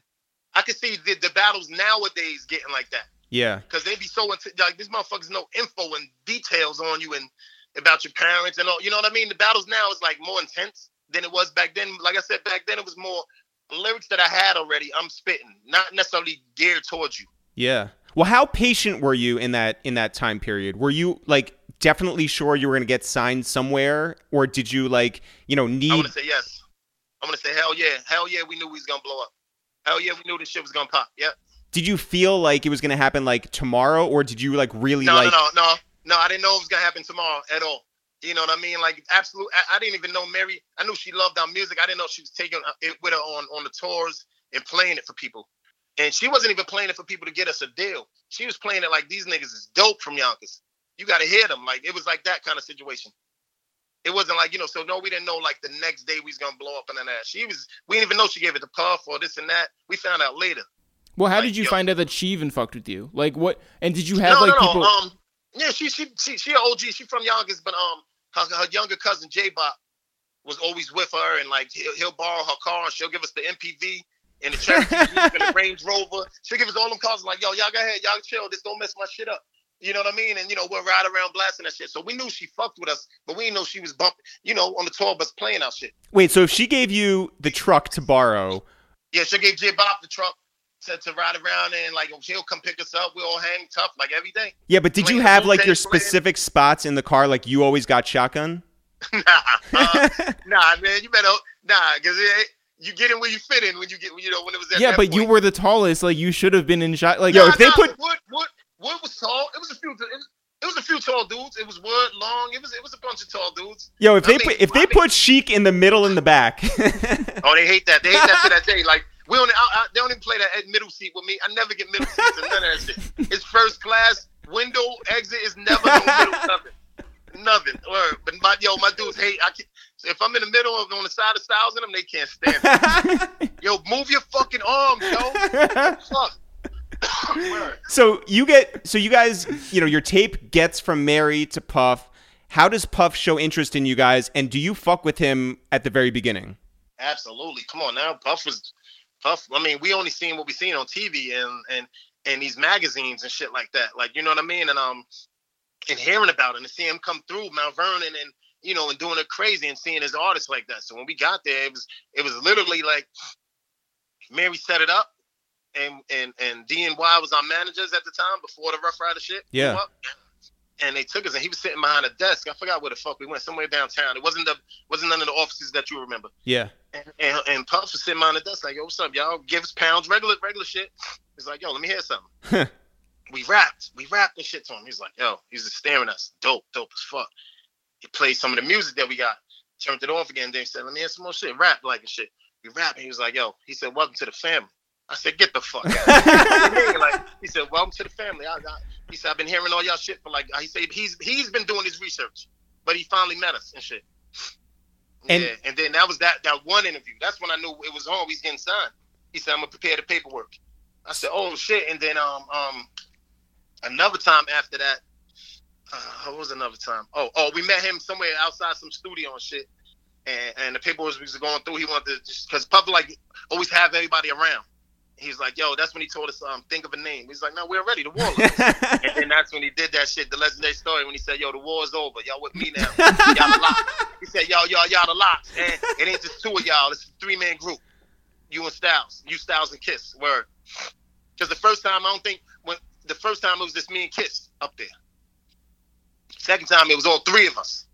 I could see the, the battles nowadays getting like that Yeah. because they be so into like these motherfuckers know info and details on you and about your parents and all. You know what I mean? The battles now is like more intense than it was back then. Like I said, back then it was more lyrics that I had already. I'm spitting, not necessarily geared towards you. Yeah. Well, how patient were you in that in that time period? Were you like definitely sure you were going to get signed somewhere or did you like, you know, need? I'm gonna say yes. I'm gonna say hell yeah, hell yeah. We knew we was gonna blow up. Hell yeah, we knew this shit was gonna pop. Yep. did you feel like it was going to happen like tomorrow or did you like really No, like no, no, no, no. I didn't know it was gonna happen tomorrow at all. You know what I mean? Like absolute. I, I didn't even know Mary. I knew she loved our music. I didn't know she was taking uh, it with her on on the tours and playing it for people. And she wasn't even playing it for people to get us a deal. She was playing it like these niggas is dope from Yonkers. You got to hear them. Like it was like that kind of situation. It wasn't like you know. So no, we didn't know like the next day we was gonna blow up and then that. She was. We didn't even know she gave it to Puff or this and that. We found out later. Well, how Like, did you yo- find out that she even fucked with you? Like what? And did you have no, like no, people? no. Um, yeah, she she she she an OG. She from Yonkers, but um, her, her younger cousin J Bop was always with her, and like he'll, he'll borrow her car, and she'll give us the MPV and the Cherokee and the Range Rover. She'll give us all them cars. Like, yo, y'all go ahead, y'all chill. Just don't mess my shit up. You know what I mean? And you know we'll ride around blasting that shit. So we knew she fucked with us, but we didn't know she was bumping. You know, on the tour bus playing our shit. Wait, so if she gave you the truck to borrow, Yeah, she gave J Bop the truck. To, to ride around and like he'll come pick us up. We all hang tough like every day. yeah, but did you have like your specific spots in the car like you always got shotgun? nah, uh, nah, man, you better nah, cause it, you get in where you fit in when you get, you know, when it was at yeah, but you were the tallest. Like you should have been in shot. Like Yo, Nah, if they put- Wood, Wood, Wood was tall. It was a few. It was, a few tall dudes. It was Wood, Long. It was it was a bunch of tall dudes. Yo, if I they mean, put if they I mean- put Sheek in the middle in the back. Oh, they hate that. They hate that to that day. Like we don't. I, I, they don't even play that at middle seat with me. I never get middle seats and none of that shit. It's first class window exit. Is never no middle nothing. Nothing. Or but my yo, my dudes hate. I can if I'm in the middle of on the side of styles them, they can't stand it. yo, move your fucking arms, yo. Fuck. So you get so you guys, you know, your tape gets from Mary to Puff. How does Puff show interest in you guys, and do you fuck with him at the very beginning? Absolutely. Come on now. Puff was Puff. I mean, we only seen what we seen on TV and and and these magazines and shit like that. Like, you know what I mean? And um and hearing about it and seeing him come through Mount Vernon and you know and doing it crazy and seeing his artists like that. So when we got there, it was it was literally like Mary set it up and and and D and Y was our managers at the time before the Ruff Ryder shit. Yeah. And they took us, and he was sitting behind a desk. I forgot where the fuck we went, somewhere downtown. It wasn't the wasn't none of the offices that you remember. Yeah. And, and, and Puffs was sitting behind the desk like, yo, what's up, y'all? Give us pounds, regular, regular shit. He's like, yo, let me hear something. we rapped. We rapped and shit to him. He's like, yo, he's just staring at us. Dope, dope as fuck. He played some of the music that we got, turned it off again. Then he said, let me hear some more shit. Rap like and shit. We rapped, And he was like, yo, he said, welcome to the family. I said, get the fuck out. What do you mean? like, he said, welcome to the family. I, I, he said, I've been hearing all y'all shit for like, he said, he's he's been doing his research, but he finally met us and shit. And- yeah, and then that was that that one interview. That's when I knew it was on. He's getting signed. He said, I'm gonna prepare the paperwork. I said, oh shit. And then um um another time after that, uh, what was another time? Oh oh, we met him somewhere outside some studio and shit. And and the paperwork was going through. He wanted to just because Puff like always have everybody around. He's like, yo, that's when he told us, um, think of a name. He's like, no, we're ready. The war. And then that's when he did that shit, the legendary story, when he said, yo, the war's over. Y'all with me now. Y'all the LOX. He said, yo, y'all, y'all the LOX. And it ain't just two of y'all. It's a three-man group. You and Styles. You, Styles, and Kiss. Word. Because the first time, I don't think, when the first time it was just me and Kiss up there. Second time, it was all three of us.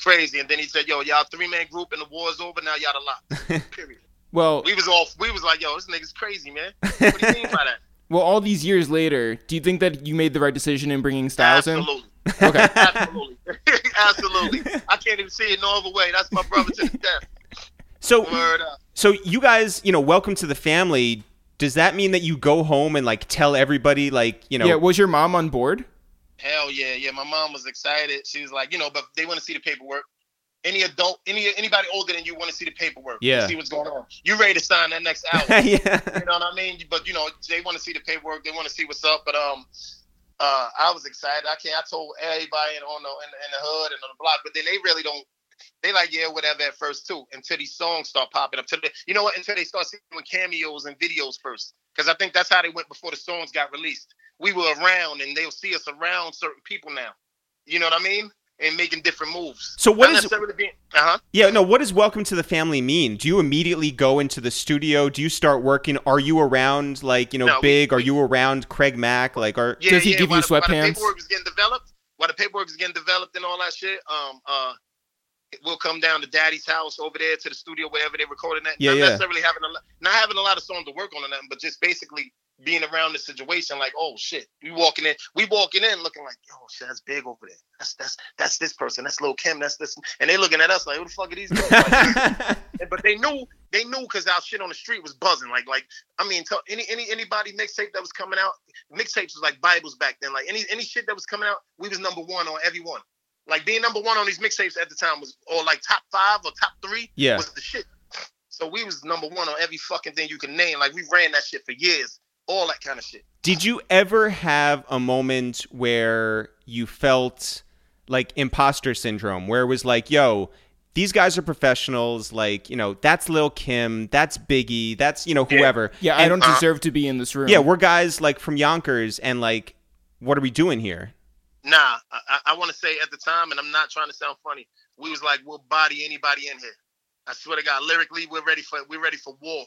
Crazy. And then he said, yo, y'all three-man group and the war's over. Now y'all the LOX. Period. Well, We was all, we was like, yo, this nigga's crazy, man. What do you mean by that? well, all these years later, do you think that you made the right decision in bringing Styles in? Absolutely. Okay. Absolutely. Absolutely. I can't even see it no other way. That's my brother to the death. so Word up. so you guys, you know, welcome to the family. Does that mean that you go home and like tell everybody like, you know, Yeah, was your mom on board? Hell yeah, yeah. My mom was excited. She was like, you know, but they want to see the paperwork. Any adult, any anybody older than you want to see the paperwork. Yeah. See what's going on. You ready to sign that next hour. yeah. you know what I mean? But you know, they want to see the paperwork. They want to see what's up. But um, uh, I was excited. I can't. I told everybody in, on the in, in the hood and on the block. But then they really don't. They like yeah, whatever at first too. Until these songs start popping up. Until they, you know what? Until they start seeing cameos and videos first. Because I think that's how they went before the songs got released. We were around, and they'll see us around certain people now. You know what I mean? And making different moves. So what Not is- being? Uh huh. Yeah, no, what does welcome to the family mean? Do you immediately go into the studio? Do you start working? Are you around like, you know, No, we- big? Are we- you around Craig Mack? Like are Yeah, Does he yeah, give you the- While the paperwork is getting developed, while the paperwork is getting developed and all that shit, um, uh, we'll come down to Daddy's house over there to the studio wherever they're recording that. Yeah, not yeah. necessarily having a lo- not having a lot of songs to work on or nothing, but just basically being around the situation. Like, oh shit, we walking in, we walking in looking like, yo, shit, that's big over there. That's that's that's this person. That's Lil Kim. That's this, and they looking at us like, who the fuck are these? Like, but they knew they knew because our shit on the street was buzzing. Like like I mean, tell any any anybody mixtape that was coming out, mixtapes was like Bibles back then. Like any any shit that was coming out, we was number one on everyone. Like being number one on these mixtapes at the time was or like top five or top three Yeah. was the shit. So we was number one on every fucking thing you can name. Like we ran that shit for years. All that kind of shit. Did you ever have a moment where you felt like imposter syndrome, where it was like, yo, these guys are professionals. Like, you know, that's Lil Kim, that's Biggie, that's, you know, whoever. Yeah, I And- don't uh-huh. deserve to be in this room. Yeah, we're guys like from Yonkers, and like, what are we doing here? Nah, I, I, I want to say at the time, and I'm not trying to sound funny. We was like, we'll body anybody in here. I swear to God, lyrically, we're ready for we're ready for war.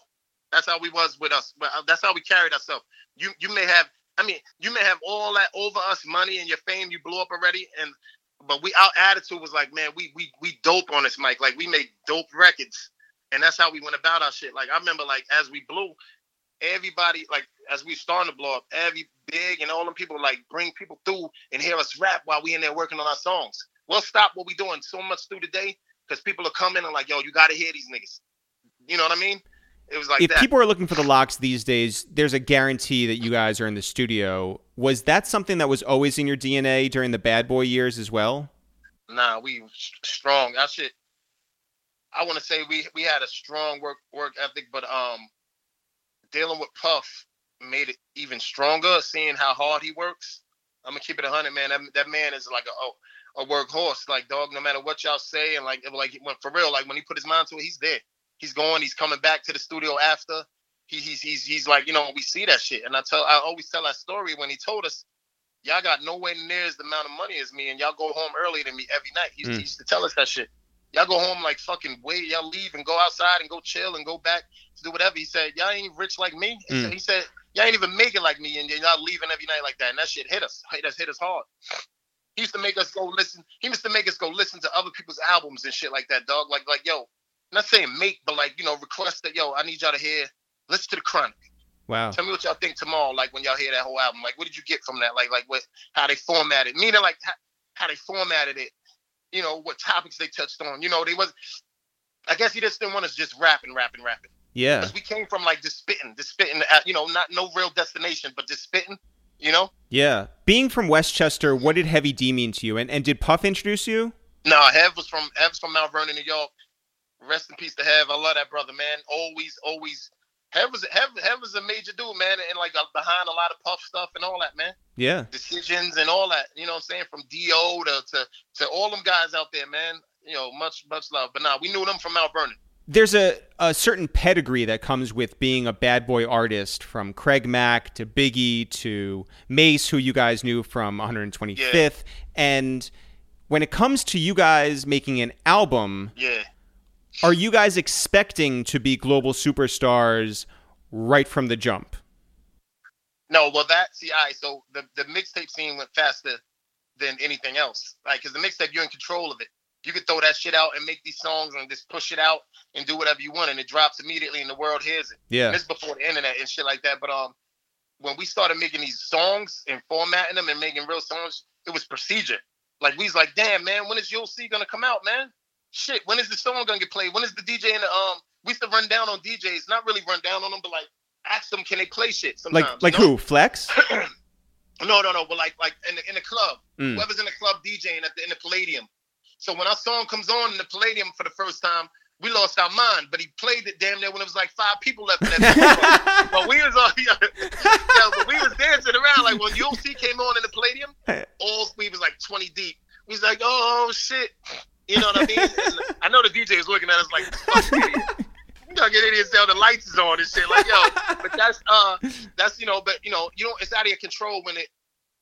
That's how we was with us. Uh, that's how we carried ourselves. You you may have, I mean, you may have all that over us money and your fame. You blew up already, and but we our attitude was like, man, we we we dope on this mic. Like we make dope records, and that's how we went about our shit. Like I remember, like as we blew, everybody like as we starting to blow up, every big and all them people like bring people through and hear us rap while we in there working on our songs. We'll stop what we doing so much through the day because people are coming and like, yo, you gotta hear these niggas. You know what I mean? It was like if that. people are looking for the LOX these days, there's a guarantee that you guys are in the studio. Was that something that was always in your DNA during the bad boy years as well? nah, we strong. I should. I want to say we we had a strong work work ethic, but um, dealing with Puff made it even stronger. Seeing how hard he works, I'm gonna keep it hundred, man. That, that man is like a a workhorse, like dog. No matter what y'all say, and like like when for real, like when he put his mind to it, he's there. He's going. He's coming back to the studio after. He, he's he's he's like you know we see that shit, and I tell I always tell that story when he told us y'all got nowhere near as the amount of money as me, and y'all go home earlier than me every night. He used, Mm. he used to tell us that shit. Y'all go home like fucking wait, y'all leave and go outside and go chill and go back to do whatever. He said, y'all ain't rich like me. He, Mm. said, he said, y'all ain't even making like me, and y'all leaving every night like that. And that shit hit us. Us, hit us hard. He used to make us go listen. He used to make us go listen to other people's albums and shit like that, dog. Like, like, yo, not saying make, but like, you know, request that, yo, I need y'all to hear, listen to the Chronic. Wow. Tell me what y'all think tomorrow, like when y'all hear that whole album. Like, what did you get from that? Like, like what, how they formatted, it? meaning like how, how they formatted it. You know what topics they touched on. You know they was. I guess he just didn't want us just rapping, rapping, rapping. Yeah. Because we came from like just spitting, just spitting. At, you know, not no real destination, but just spitting. You know. Yeah. Being from Westchester, what did Heavy D mean to you? And and did Puff introduce you? No, Hev was from Hev's from Mount Vernon, New York. Rest in peace to Hev. I love that brother, man. Always, always. Hev was Hev, Hev was a major dude, man, and like uh, behind a lot of Puff stuff and all that, man. Yeah. decisions and all that. You know what I'm saying? From Do to to, to all them guys out there, man. You know, much much love. But nah, we knew them from Mount Vernon. There's a, a certain pedigree that comes with being a bad boy artist from Craig Mack to Biggie to Mase, who you guys knew from 125th. And when it comes to you guys making an album, Yeah. Are you guys expecting to be global superstars right from the jump? No, well that see, I so the the mixtape scene went faster than anything else. Like, cause the mixtape, you're in control of it. You could throw that shit out and make these songs and just push it out and do whatever you want, and it drops immediately, and the world hears it. Yeah. And this before the internet and shit like that. But um, when we started making these songs and formatting them and making real songs, it was procedure. Like we was like, damn man, when is You'll See gonna come out, man? Shit, when is the song gonna get played? When is the DJ in the um? We used to run down on DJs, not really run down on them, but like ask them, can they play shit? Sometimes, Like like you know? who? Flex? No, no, no. But like, like in the in the club, Mm. whoever's in the club DJing at the, in the Palladium. So when our song comes on in the Palladium for the first time, we lost our mind. But he played it damn near when it was like five people left in that. but we was all yeah, yeah, but we was dancing around like when You'll See came on in the Palladium. All we was like twenty deep. We was like, oh shit, you know what I mean? And I know the DJ is looking at us like, fuck idiot. You gotta get idiots down. The lights is on and shit. Like yo, but that's uh, that's you know, but you know, you know, it's out of your control when it,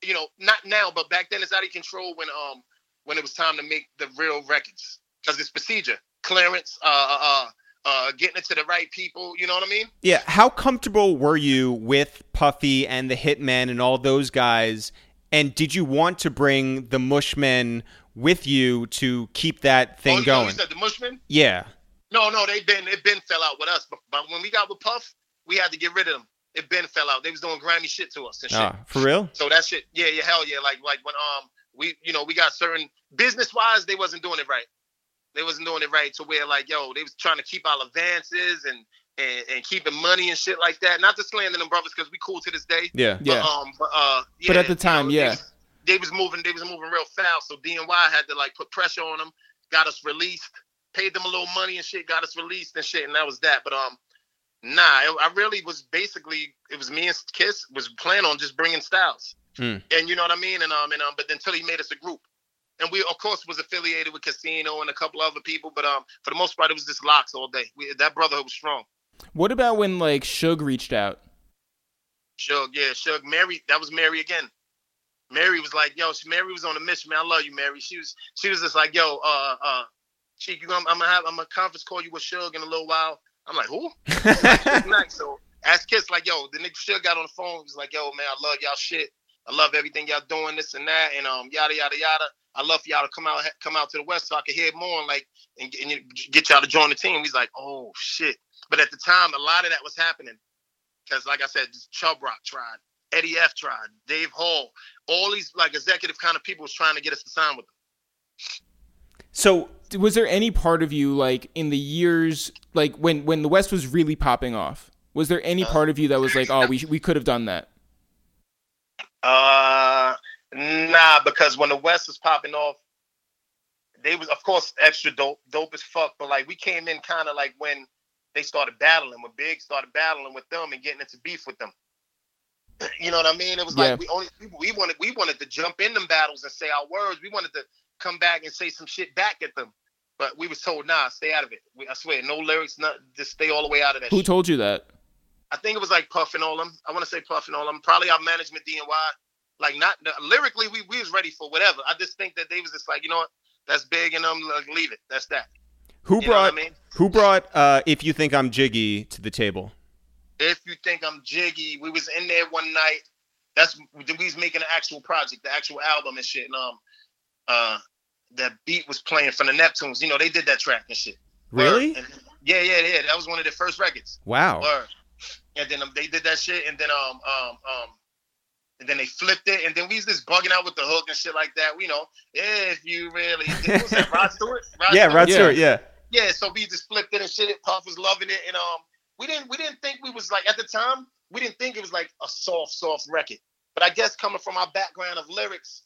you know, not now, but back then it's out of your control when um when it was time to make the real records because it's procedure, clearance, uh, uh, uh, getting it to the right people. You know what I mean? Yeah, how comfortable were you with Puffy and the Hitmen and all those guys? And did you want to bring the Mushmen with you to keep that thing oh, you- going? You said the Mushman? yeah. No, no, they been it been fell out with us, but, but when we got with Puff, we had to get rid of them. It been fell out. They was doing grimy shit to us and shit. Ah, for real? So that shit, yeah, yeah, hell yeah. Like like when um we you know we got certain business wise they wasn't doing it right. They wasn't doing it right to where like yo they was trying to keep our advances and and, and keeping money and shit like that. Not to slander them brothers because we cool to this day. Yeah. But, Yeah. um, but, uh, yeah, But at the you time, know, yeah. They was, moving. They was moving real fast. So DNY had to like put pressure on them. Got us released. Paid them a little money and shit. Got us released and shit. And that was that. But um, nah, I, really was basically it was me and Kiss was planning on just bringing Styles. Hmm. And you know what I mean. And um, and um, but until he made us a group. And we, of course, was affiliated with Casino and a couple other people, but um, for the most part, it was just LOX all day. We, that brotherhood was strong. What about when like Suge reached out? Suge, yeah, Suge. Mary, that was Mary again. Mary was like, yo, she, Mary was on a mission, man. I love you, Mary. She was, she was just like, yo, uh, uh, she, you gonna, I'm gonna have, I'm gonna conference call you with Suge in a little while. I'm like, who? Suge So ask Kiss, like, yo, the nigga Suge got on the phone. He's was like, yo, man, I love y'all shit. I love everything y'all doing, this and that, and um, yada yada yada. I love for y'all to come out, come out to the west so I can hear more and like, and, and get y'all to join the team. He's like, oh shit. But at the time, a lot of that was happening because, like I said, Chubb Rock tried, Eddie F tried, Dave Hall, all these like executive kind of people was trying to get us to sign with them. So Was there any part of you like in the years like when when the West was really popping off? Was there any part of you that was like, oh, we we could have done that? Uh, nah, because when the West was popping off, they was of course extra dope, dope as fuck. But like we came in kind of like when they started battling, when Big started battling with them and getting into beef with them. You know what I mean? It was Yeah. like we only we wanted we wanted to jump in them battles and say our words. We wanted to come back and say some shit back at them. But we was told, nah, stay out of it. We, I swear, no lyrics, not just stay all the way out of that. Who shit. told you that? I think it was like Puff and all them. I want to say Puff and all them. Probably our management DNY. Like not lyrically, we, we was ready for whatever. I just think that they was just like, you know what, that's big and um, like, leave it. That's that. Who You brought I mean? who brought uh, if you think I'm jiggy to the table? If you think I'm jiggy, we was in there one night. That's we was making an actual project, the actual album and shit. And um, uh, that beat was playing from the Neptunes. You know, they did that track and shit. Really? And- yeah, yeah, yeah. That was one of their first records. Wow. Word. And then um, they did that shit, and then um um um, and then they flipped it, and then we was just bugging out with the hook and shit like that. You know, if you really, what was that Rod Stewart? Rod Yeah, Stewart? Rod Yeah. Stewart. Yeah. Yeah, so we just flipped it and shit. Puff was loving it, and um, we didn't we didn't think we was like at the time we didn't think it was like a soft soft record. But I guess coming from our background of lyrics,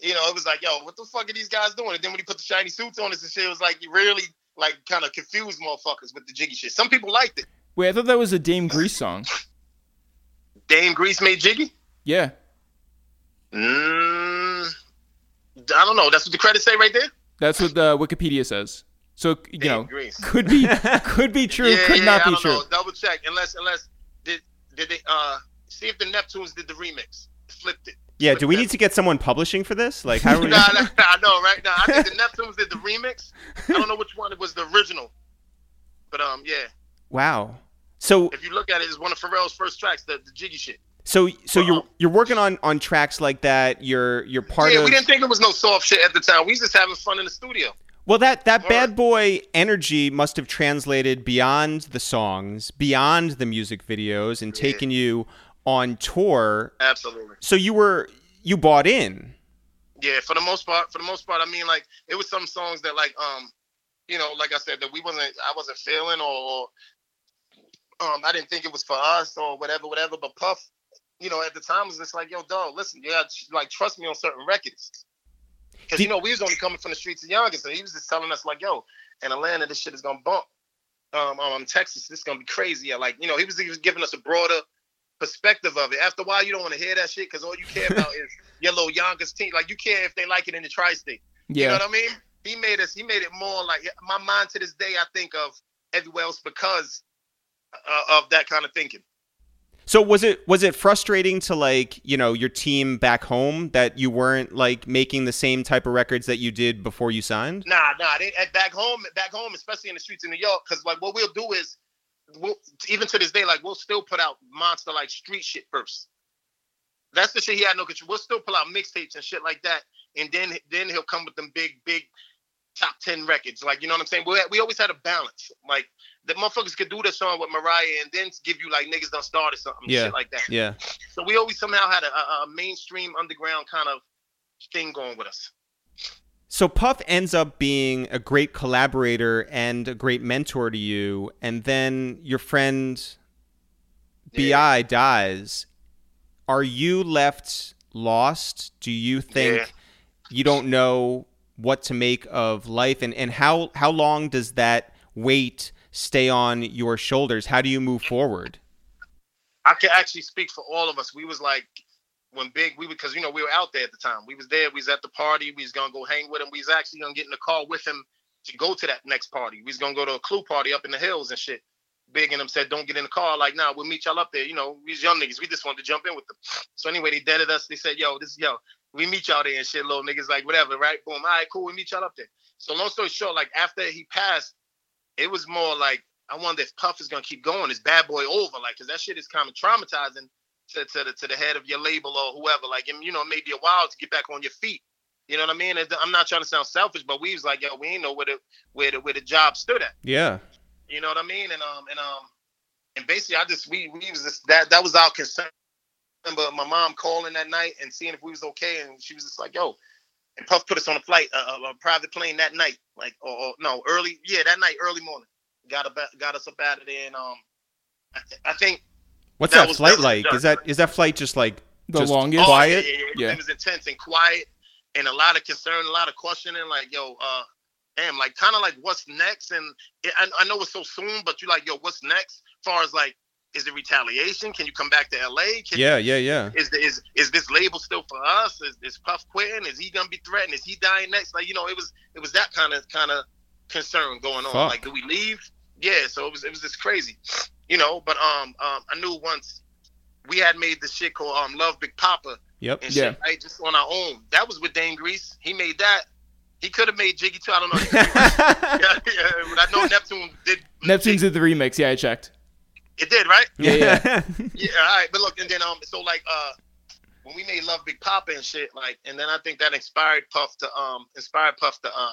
you know, it was like, yo, what the fuck are these guys doing? And then when he put the shiny suits on us and shit, it was like you really like kind of confused motherfuckers with the jiggy shit. Some people liked it. Wait, I thought that was a Dame Grease song. Dame Grease made jiggy. Yeah. Mm, I don't know. That's what the credits say right there. That's what the Wikipedia says. So you Dame know, Grease. could be could be true, Yeah, could yeah, not I be don't true. Know. Double check. Unless unless did did they uh see if the Neptunes did the remix, flipped it. Yeah. Do we Flipped need to get someone publishing for this? Like, how do we? Nah, nah, nah, I know, right? Nah, I think the Neptunes did the remix. I don't know which one it was the original, but um, yeah. Wow. So If you look at it, it's one of Pharrell's first tracks, the, the jiggy shit. so so you're Uh-uh. you're working on on tracks like that. You're you're part yeah, of. we didn't think it was no soft shit at the time. We was just having fun in the studio. Well, that that bad boy energy must have translated beyond the songs, beyond the music videos, and Yeah. taken you on tour. Absolutely. So you were you bought in. Yeah, for the most part, for the most part, I mean, like it was some songs that, like, um, you know, like I said, that we wasn't, I wasn't feeling, or, or um, I didn't think it was for us, or whatever, whatever. But Puff, you know, at the time was just like, yo, dog, listen, yeah, like trust me on certain records, because you know we was only coming from the streets of Yonkers, and he was just telling us like, yo, in Atlanta, this shit is gonna bump. Um, um, Texas, this is gonna be crazy. Yeah, like you know, he was, he was giving us a broader perspective of it. After a while, you don't want to hear that shit because all you care about is your little Yonkers team. Like you care if they like it in the tri-state. Yeah. You know what I mean? He made us. He made it more like my mind to this day. I think of everywhere else because uh, of that kind of thinking. So was it was it frustrating to like you know your team back home that you weren't like making the same type of records that you did before you signed? Nah, nah. They, at back home, back home, especially in the streets of New York, because like what we'll do is, we'll, even to this day, like we'll still put out monster like street shit first. That's the shit he had no control. We'll still pull out mixtapes and shit like that, and then then he'll come with them big big top ten records. Like you know what I'm saying? We we always had a balance. Like the motherfuckers could do the song with Mariah and then give you like niggas done started something, Yeah. shit like that. Yeah. So we always somehow had a, a, mainstream underground kind of thing going with us. So Puff ends up being a great collaborator and a great mentor to you, and then your friend Bi dies. Are you left lost? Do you think Yeah. you don't know what to make of life, and and how how long does that weight stay on your shoulders? How do you move forward? I can actually speak for all of us. We was like when big we because you know we were out there at the time. We was there. We was at the party. We was gonna go hang with him. We was actually gonna get in the car with him to go to that next party. We was gonna go to a clue party up in the hills and shit. Big and them said, "Don't get in the car." Like, nah, we'll meet y'all up there. You know, we was young niggas. We just wanted to jump in with them. So anyway, they deaded us. They said, "Yo, this yo, we meet y'all there and shit." Little niggas like whatever, right? Boom. All right, cool. We meet y'all up there. So long story short, like after he passed, it was more like I wonder if Puff is gonna keep going. Is Bad Boy over? Like, cause that shit is kind of traumatizing to, to the to the head of your label or whoever. Like, and you know, maybe a while to get back on your feet. You know what I mean? I'm not trying to sound selfish, but we was like, yo, we ain't know where the where the where the job stood at. Yeah. You know what I mean? And um and um and basically, I just we we was just that that was our concern. But my mom calling that night and seeing if we was okay, and she was just like, yo. And Puff put us on a flight, a, a, a private plane that night, like or, or no early, yeah, that night, early morning. Got up, got us up out of there, and um, I, th- I think What's That that, flight was like? Is that is that flight just like The just longest? quiet? Oh, yeah, yeah, Yeah. It was intense and quiet. and a lot of concern, a lot of questioning, like, yo, uh, damn, like kind of like what's next? And it, I, I know it's so soon, but you like, yo, what's next? As far as like, is it retaliation? Can you come back to LA? Can Yeah, yeah, yeah. is is is this label still for us? Is, is Puff quitting? Is he gonna be threatened? Is he dying next? Like you know, it was it was that kind of kind of concern going on. Fuck. Like, do we leave? Yeah. So it was it was just crazy, you know. But um um I knew once we had made the shit called um Love Big Poppa Yep. and Yeah. shit right just on our own. That was with Dame Grease. He made that. He could have made Jiggy too. I don't know. yeah, yeah, but I know Neptune did. Neptune's did the remix. Yeah, I checked. It did right. Yeah, yeah. Yeah, all right. But look, and then um, so like uh, when we made Love Big Poppa and shit, like, and then I think that inspired Puff to um, inspired Puff to uh,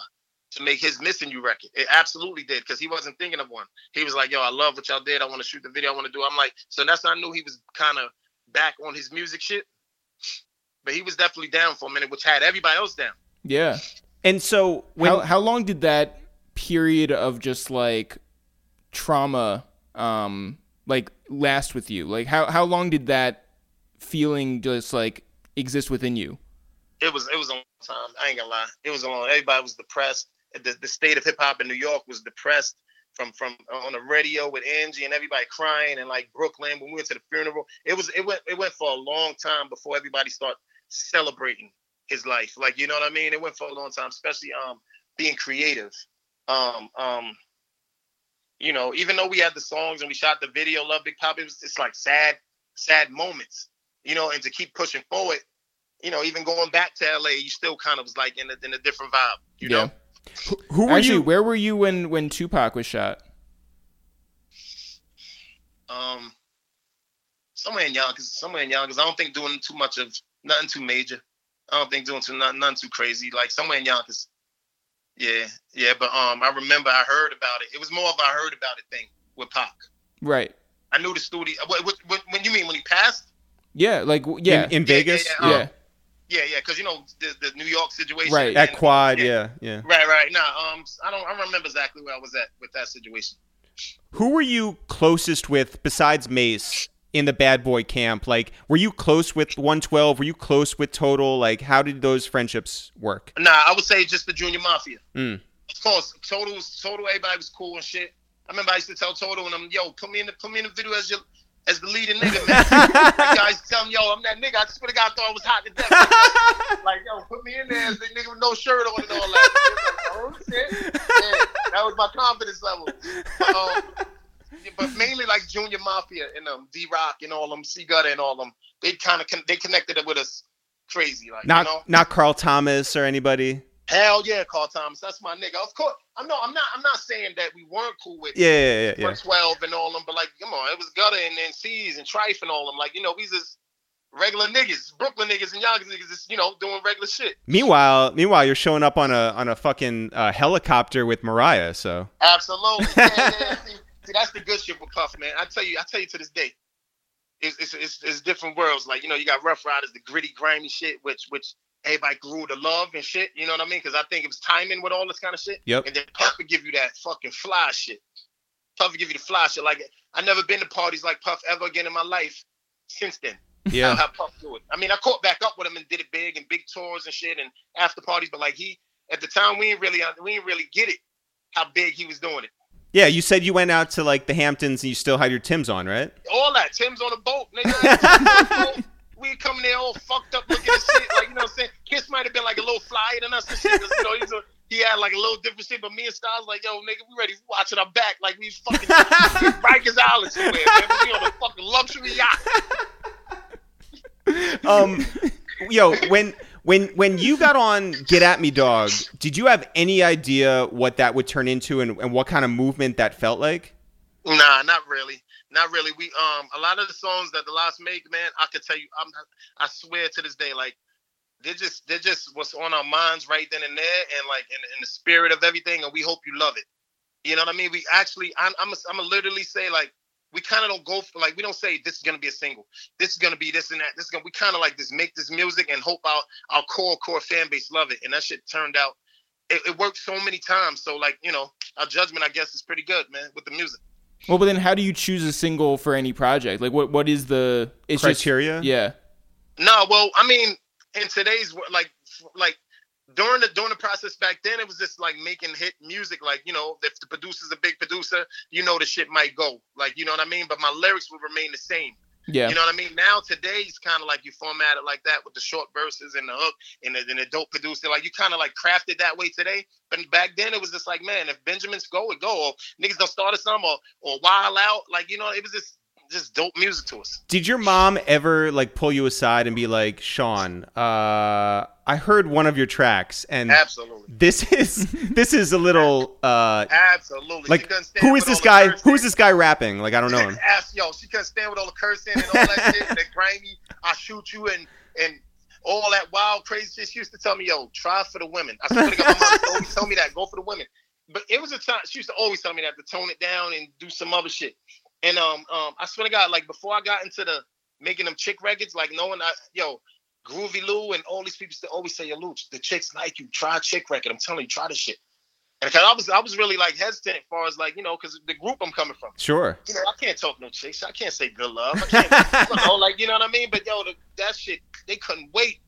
to make his Missing You record. It absolutely did because he wasn't thinking of one. He was like, yo, I love what y'all did. I want to shoot the video. I want to do. I'm like, so that's when I knew he was kind of back on his music shit. But he was definitely down for a minute, which had everybody else down. Yeah. and so when how how long did that period of just like trauma um like last with you? Like how how long did that feeling just like exist within you? it was it was a long time. I ain't gonna lie. It was a long. Everybody was depressed. The the state of hip hop in New York was depressed from from on the radio with Angie and everybody crying and like Brooklyn when we went to the funeral. It was it went it went for a long time before everybody started celebrating his life. Like you know what I mean? It went for a long time, especially um being creative. Um um you know, even though we had the songs and we shot the video, Love Big Pop, it was just like sad, sad moments. You know, and to keep pushing forward, you know, even going back to LA, you still kind of was like in a, in a different vibe, you know? who, who were Actually, you? where were you when when Tupac was shot? Um, somewhere in Yonkers, somewhere in Yonkers. I don't think doing too much of nothing too major. I don't think doing too nothing, nothing too crazy. Like somewhere in Yonkers. Yeah, yeah. But um, I remember I heard about it. It was more of a I heard about it thing with Pac. Right. I knew the studio. What, what, what, when you mean when he passed? Yeah, like yeah. in, in Yeah, Vegas? yeah, yeah. yeah. Um, Yeah, yeah. Because you know the, the New York situation. Right. At and- Quad, yeah, yeah. Right, right. Nah, um, I don't. I don't remember exactly where I was at with that situation. Who were you closest with besides Mase in the bad boy camp? Like, were you close with 112? Were you close with Total? Like, how did those friendships work? Nah, I would say just the Junior Mafia. Mm. Of course, Total was Total. Everybody was cool and shit. I remember I used to tell Total and I'm, yo, put me in the put me in the video as your as the leading nigga, man. like, guys tell him, yo, I'm that nigga. I swear to God, I thought I was hot to death. like, yo, put me in there as the nigga with no shirt on and all that. Like, oh shit, yeah, that was my confidence level. Um, but mainly like Junior Mafia and um, D Rock and all them, C Gutter and all them. They kind of con- they connected it with us crazy, like Not you know. not Carl Thomas or anybody. Hell yeah, Carl Thomas. That's my nigga. Of course, I'm no, I'm not. I'm not saying that we weren't cool with Yeah, yeah, yeah. yeah. 112 and all them, but like, come on, it was Gutter and then C's and Trife and all them. Like, you know, we just regular niggas, Brooklyn niggas and Yonkers niggas, just you know, doing regular shit. Meanwhile, meanwhile, you're showing up on a on a fucking uh, helicopter with Mariah. So Absolutely. Yeah, yeah, yeah. See, see, that's the good shit with Puff, man. I tell you, I tell you to this day, it's it's, it's, it's different worlds. Like, you know, you got Ruff Ryders, the gritty, grimy shit, which which everybody grew to love and shit. You know what I mean? Because I think it was timing with all this kind of shit. Yep. And then Puff would give you that fucking fly shit. Puff would give you the fly shit. Like I never been to parties like Puff ever again in my life since then. Yeah, how Puff do it. I mean, I caught back up with him and did it big and big tours and shit and after parties, but like he at the time we didn't really we didn't really get it how big he was doing it. Yeah. You said you went out to like the Hamptons and you still had your Tims on, right? All that. Tim's on a boat, nigga. Tim's on a boat. We coming there all fucked up looking at shit. Like, you know what I'm saying? Kiss might have been like a little flyer than us and shit. you know, he's a, he had like a little different shit, but me and Styles like, yo, nigga, we ready watching our back like we fucking Rikers Island somewhere, man. We on a fucking luxury yacht. um, yo, when when when you got on Get at Me Dog, did you have any idea what that would turn into and, and what kind of movement that felt like? Nah, not really. Not really. We um a lot of the songs that the LOX make, man, I could tell you, I'm I swear to this day, like they're just they're just what's on our minds right then and there, and like in, in the spirit of everything, and we hope you love it. You know what I mean? We actually, I'm I'm a, I'm a literally say like we kind of don't go for like we don't say this is gonna be a single, this is gonna be this and that. This is gonna we kind of like just make this music and hope our our core core fan base love it, and that shit turned out. It, it worked so many times, so like you know, our judgment I guess is pretty good, man, with the music. Well, but then how do you choose a single for any project? Like what what is the it's Criteria? Just, yeah. No, well, I mean, in today's like, like during the during the process back then, it was just like making hit music. Like you know, if the producer's a big producer, you know the shit might go. Like you know what I mean. But my lyrics would remain the same. Yeah. You know what I mean? Now today's kind of like you format it like that with the short verses and the hook and the, and the dope producer. Like you kind of like crafted that way today. But back then it was just like, man, if Benjamin's go, it go. Or niggas don't start a some or or wild out. Like you know, it was just just dope music to us. Did your mom ever like pull you aside and be like, Sean, uh, I heard one of your tracks and Absolutely. this is this is a little uh Absolutely. Like who is this guy who is this guy rapping? Like I don't know him. Yo, she couldn't stand with all the cursing and all that shit, the grimy, I shoot you and and all that wild crazy shit. She used to tell me, yo, try for the women. I swear to God, my mom always tell me that, go for the women. But it was a time she used to always tell me that to tone it down and do some other shit. And um um I swear to God, like before I got into the making them chick records, like knowing I yo, Groovy Lew and all these people to always say, yo, Lou, the chicks like you, try a chick record. I'm telling you, try this shit. And cause I was I was really like hesitant as far as like, you know, because the group I'm coming from Sure. you know, I can't talk no chicks. I can't say good love. I can't, you know, like you know what I mean. But yo, the, that shit, they couldn't wait.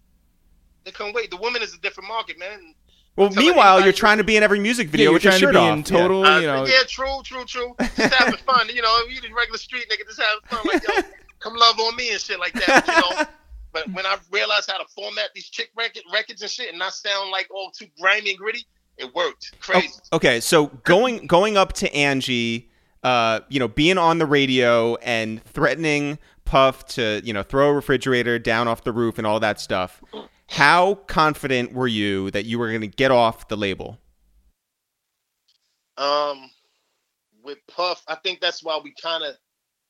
They couldn't wait. The women is a different market, man. Well, Tell meanwhile, you're trying to be in every music Yeah, video you're with your trying to shirt be off. in total, Uh, you know. yeah, true, true, true. Just having fun, you know. You the regular street nigga, just having fun, like yo, come love on me and shit like that. You know. But when I realized how to format these chick record, records and shit, and not sound like all too grimy and gritty, it worked. Oh, Crazy. okay, so going going up to Angie, uh, you know, being on the radio and threatening Puff to, you know, throw a refrigerator down off the roof and all that stuff. How confident were you that you were going to get off the label? Um, with Puff, I think that's why we kind of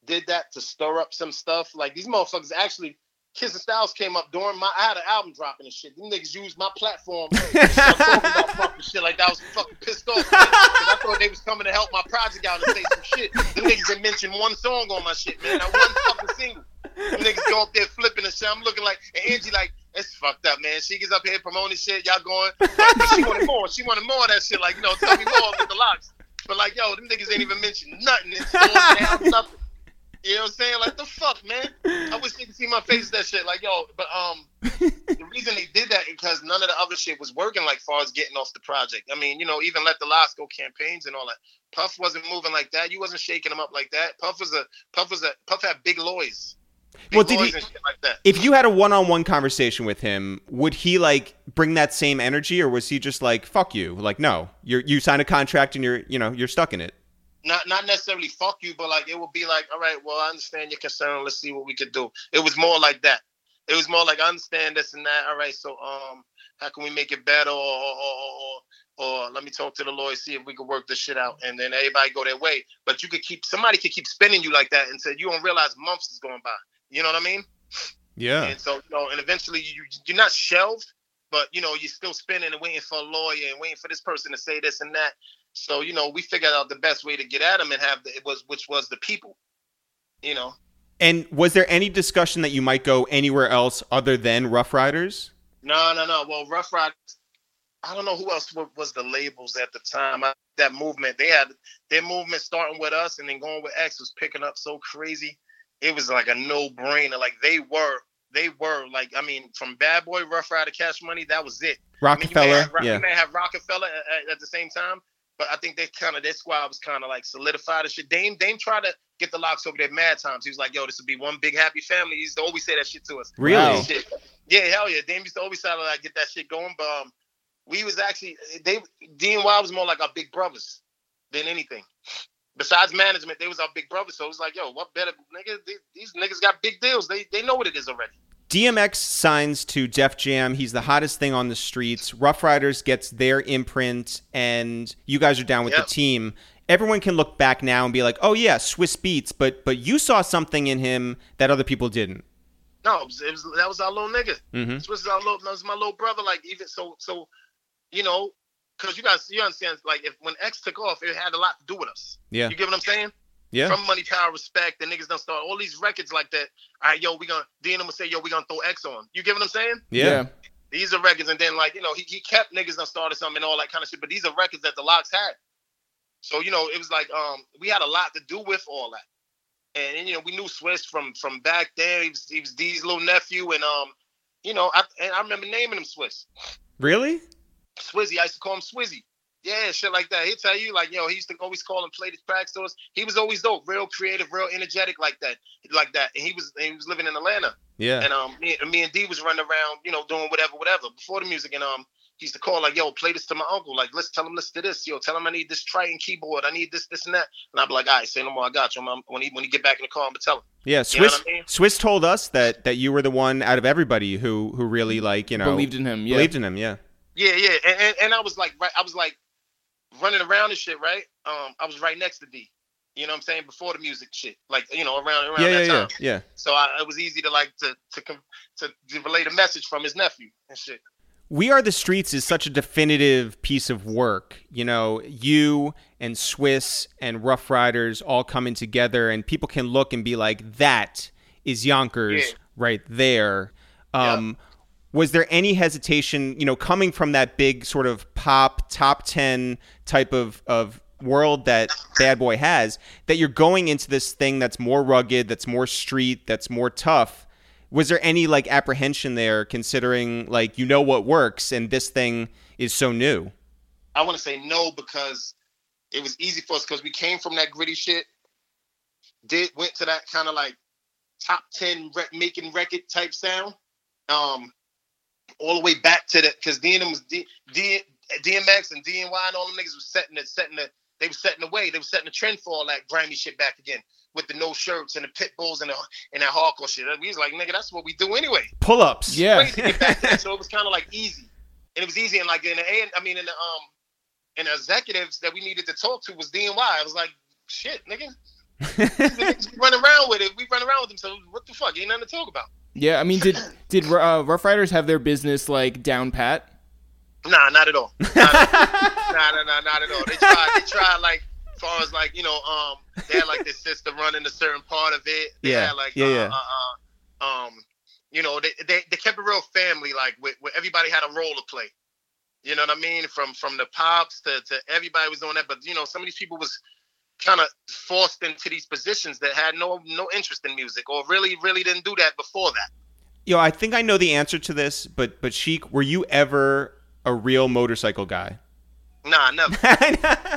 did that to stir up some stuff. Like these motherfuckers actually, Kiss and Styles came up during my. I had an album dropping and shit. Them niggas used my platform talking about Puff and shit like that. I was fucking pissed off man, I thought they was coming to help my project out and say some shit. Them niggas didn't mention one song on my shit, man. Not one fucking single. Them niggas go up there flipping and shit. I'm looking like, and Angie like, it's fucked up, man. She gets up here promoting shit. Y'all going, but she wanted more. She wanted more of that shit. Like, you know, tell me more with the LOX. But like, yo, them niggas ain't even mentioned nothing. It's all down, nothing. You know what I'm saying? Like the fuck, man. I wish they could see my face that shit. Like, yo, but um the reason they did that is because none of the other shit was working like far as getting off the project. I mean, you know, even let the LOX go campaigns and all that. Puff wasn't moving like that. You wasn't shaking him up like that. Puff was a Puff was a Puff had big lawyers. Well, did he- like that. If you had a one-on-one conversation with him, would he like bring that same energy or was he just like, "Fuck you." Like, "No, you you signed a contract and you're, you know, you're stuck in it." not not necessarily fuck you, but like it would be like, all right, well, I understand your concern. Let's see what we could do. It was more like that. It was more like I understand this and that. All right, so um, how can we make it better? Or or, or, or, let me talk to the lawyer, see if we could work this shit out, and then everybody go their way. But you could keep somebody could keep spinning you like that, and say you don't realize months is going by. You know what I mean? Yeah. And so, you know, and eventually you you're not shelved, but you know, you're still spinning and waiting for a lawyer and waiting for this person to say this and that. So, you know, we figured out the best way to get at them and have the, it was which was the people. You know. And was there any discussion that you might go anywhere else other than Ruff Ryders? No, no, no. Well, Ruff Ryders, I don't know who else was the labels at the time. I, that movement, they had their movement starting with us and then going with X was picking up so crazy. It was like a no brainer. Like they were, they were like, I mean, from Bad Boy, Ruff Ryder, Cash Money, that was it. I mean, you may Rockefeller, have, yeah. You may have Rockefeller at, at- at the same time, but I think they kind of their squad was kind of like solidified and shit. Dame Dame tried to get the LOX over there mad times. He was like, "Yo, this would be one big happy family." He used to always say that shit to us. Really? Shit. Yeah, hell yeah. Dame used to always try to like get that shit going, but um, we was actually they DNY was more like our big brothers than anything. Besides management, they was our big brother. So it was like, yo, what better nigga? These, these niggas got big deals. They they know what it is already. DMX signs to Def Jam. He's the hottest thing on the streets. Ruff Ryders gets their imprint, and you guys are down with Yep. the team. Everyone can look back now and be like, "Oh yeah, Swizz Beatz," but but you saw something in him that other people didn't. No, it was, it was that was our little nigga. Mm-hmm. This was our little, that was my little brother. Like even so, so you know, because you guys, you understand, like if when X took off, it had a lot to do with us. Yeah, You get what I'm saying? yeah. From Money, Power, Respect, the niggas done start all these records like that. All right, yo, we gonna DNM would say, yo, we gonna throw X on. You get what I'm saying? yeah, These are records, and then like you know, he, he kept niggas done started something and all that kind of shit. But these are records that the LOX had. So you know, it was like um, we had a lot to do with all that, and, and you know, we knew Swizz from from back then. He was he was D's little nephew, and um, you know, I and I remember naming him Swiss. Really? Swizzy. I used to call him Swizzy. Yeah, shit like that. He'll tell you, like, yo, he used to always call and play the tracks to us. He was always dope, real creative, real energetic like that. Like that. And he was he was living in Atlanta. Yeah. And um me, me and D was running around, you know, doing whatever, whatever, before the music. And um he used to call like, yo, play this to my uncle. Like, let's tell him listen to this. Yo, tell him I need this Triton keyboard. I need this, this, and that. And I'd be like, all right, say no more. I got you. I'm, when he when he get back in the car, I'm gonna tell him. Yeah, You know Swizz what I mean? Swizz told us that that you were the one out of everybody who who really like, you know, Believed in him. Yeah. believed in him, yeah. Yeah, yeah. And, and and I was like, right, I was like running around and shit, right? Um, I was right next to D. You know what I'm saying? Before the music shit, like you know, around around Yeah, that yeah, yeah. time. Yeah. So I, it was easy to like to to to, to relay a message from his nephew and shit. We Are the Streets is such a definitive piece of work. You know, you and Swizz and Ruff Ryders all coming together, and people can look and be like, that is Yonkers Yeah. right there. Um, Was there any hesitation, you know, coming from that big sort of pop, top 10 type of, of world that Bad Boy has, that you're going into this thing that's more rugged, that's more street, that's more tough? was there any like apprehension there considering like you know what works and this thing is so new I want to say no because it was easy for us because we came from that gritty shit. Did went to that kind of like top ten rec- making record type sound. Um, all the way back to the because DNM was D, D, DMX and DNY and all them niggas was setting the setting the they were setting the way they were setting the trend for all that grimy shit back again with the no shirts and the pit bulls and the and that hardcore shit. We was like nigga, that's what we do anyway pull-ups Yeah. crazy to get back to that. So it was kind of like easy, and it was easy. And like in the I mean in the um, in the executives that we needed to talk to was DNY. I was like, shit, nigga, the we run around with it. We run around with them. So what the fuck? Ain't nothing to talk about. Yeah. I mean, did did uh, Ruff Ryders have their business like down pat? Nah, not at all. Not at nah, nah, nah, not at all. They tried. They tried like. As far as like you know, um, they had like their sister running a certain part of it. They Yeah, had like yeah, uh, yeah. Uh, uh, um, you know, they, they they kept it real family, like where, where everybody had a role to play. You know what I mean? From from the pops to, to everybody was doing that, but you know, some of these people was kind of forced into these positions that had no no interest in music or really really didn't do that before that. yo i think i know the answer to this but but Sheek were you ever a real motorcycle guy Nah, never,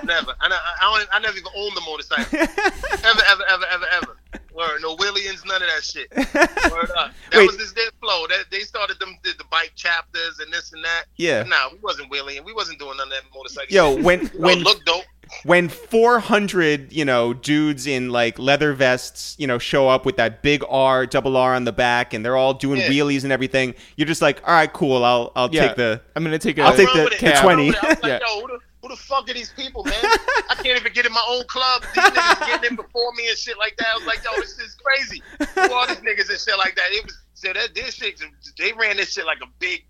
never. I, I, I, I never even owned a motorcycle. ever, ever, ever, ever, ever. Word, no Williams, none of that shit. Word up. That Wait. was just their flow. That they started them did the bike chapters and this and that. yeah Nah, we wasn't William. We wasn't doing none of that motorcycle. yo shit. when when look dope. When 400 you know dudes in like leather vests you know show up with that big r double r on the back and they're all doing Yeah. wheelies and everything you're just like all right cool i'll i'll Yeah. take the I'm gonna take a. I'll take the- with it. the I 20. run with it. I was like, Yeah. yo, who the, who the fuck are these people, man? I can't even get in my own club. These niggas getting in before me and shit like that. I was like, yo, this is crazy. Who are these niggas and shit like that? It was so that this shit. They ran this shit like a big,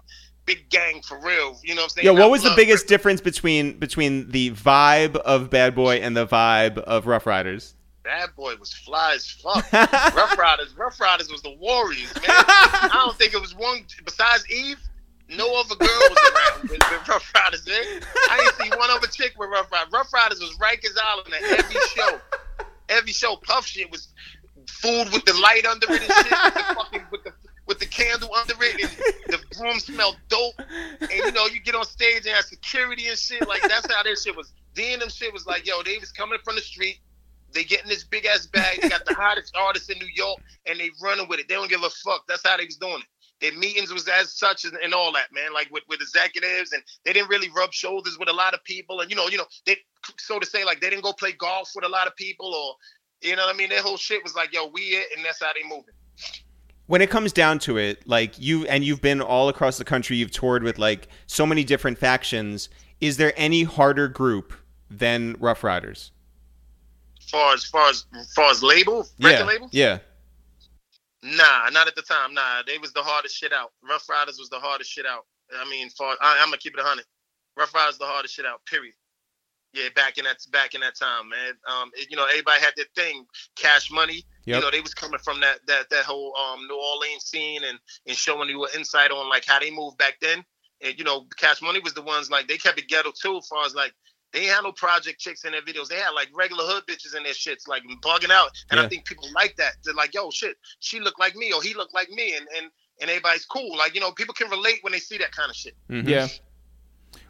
big gang for real. You know what I'm saying? Yo, I what was the biggest difference between between the vibe of Bad Boy and the vibe of Ruff Ryders? Bad boy was fly as fuck. Ruff Ryders, Ruff Ryders was the Warriors, man. I don't think it was one besides Eve. No other girl was around with, with Ruff Ryders, man. I didn't see one other chick with Ruff Ryders. Ruff Ryders was Rikers Island at every show. Every show, Puff shit was food with the light under it and shit, with the fucking with the with the candle under it, and the room smelled dope. And you know, you get on stage and have security and shit. Like that's how their shit was. And them shit was like, yo, they was coming from the street. They getting this big ass bag. They got the hottest artists in New York, and they running with it. They don't give a fuck. That's how they was doing it. Their meetings was as such and, and all that, man. Like with, with executives, and they didn't really rub shoulders with a lot of people. And you know, you know, they so to say, like they didn't go play golf with a lot of people, or you know what I mean. Their whole shit was like, yo, we it, and that's how they moving. When it comes down to it, like you and you've been all across the country, you've toured with like so many different factions. Is there any harder group than Ruff Ryders? Far as far as far as label, record yeah, label, yeah. Nah, not at the time. Nah, they was the hardest shit out. Ruff Ryders was the hardest shit out. I mean, far I, I'm gonna keep it a hundred. Ruff Ryders the hardest shit out. Period. Yeah, back in that back in that time, man. Um, it- you know, everybody had their thing. Cash money. Yep. You know, they was coming from that that that whole um New Orleans scene and and showing you an insight on like how they moved back then. And you know, Cash Money was the ones like they kept it ghetto too, as far as like they had no project chicks in their videos. They had like regular hood bitches in their shits, like bugging out. And Yeah. I think people like that. They're like, yo, shit, she looked like me or he looked like me, and and and everybody's cool. Like you know, people can relate when they see that kind of shit. Mm-hmm. Yeah.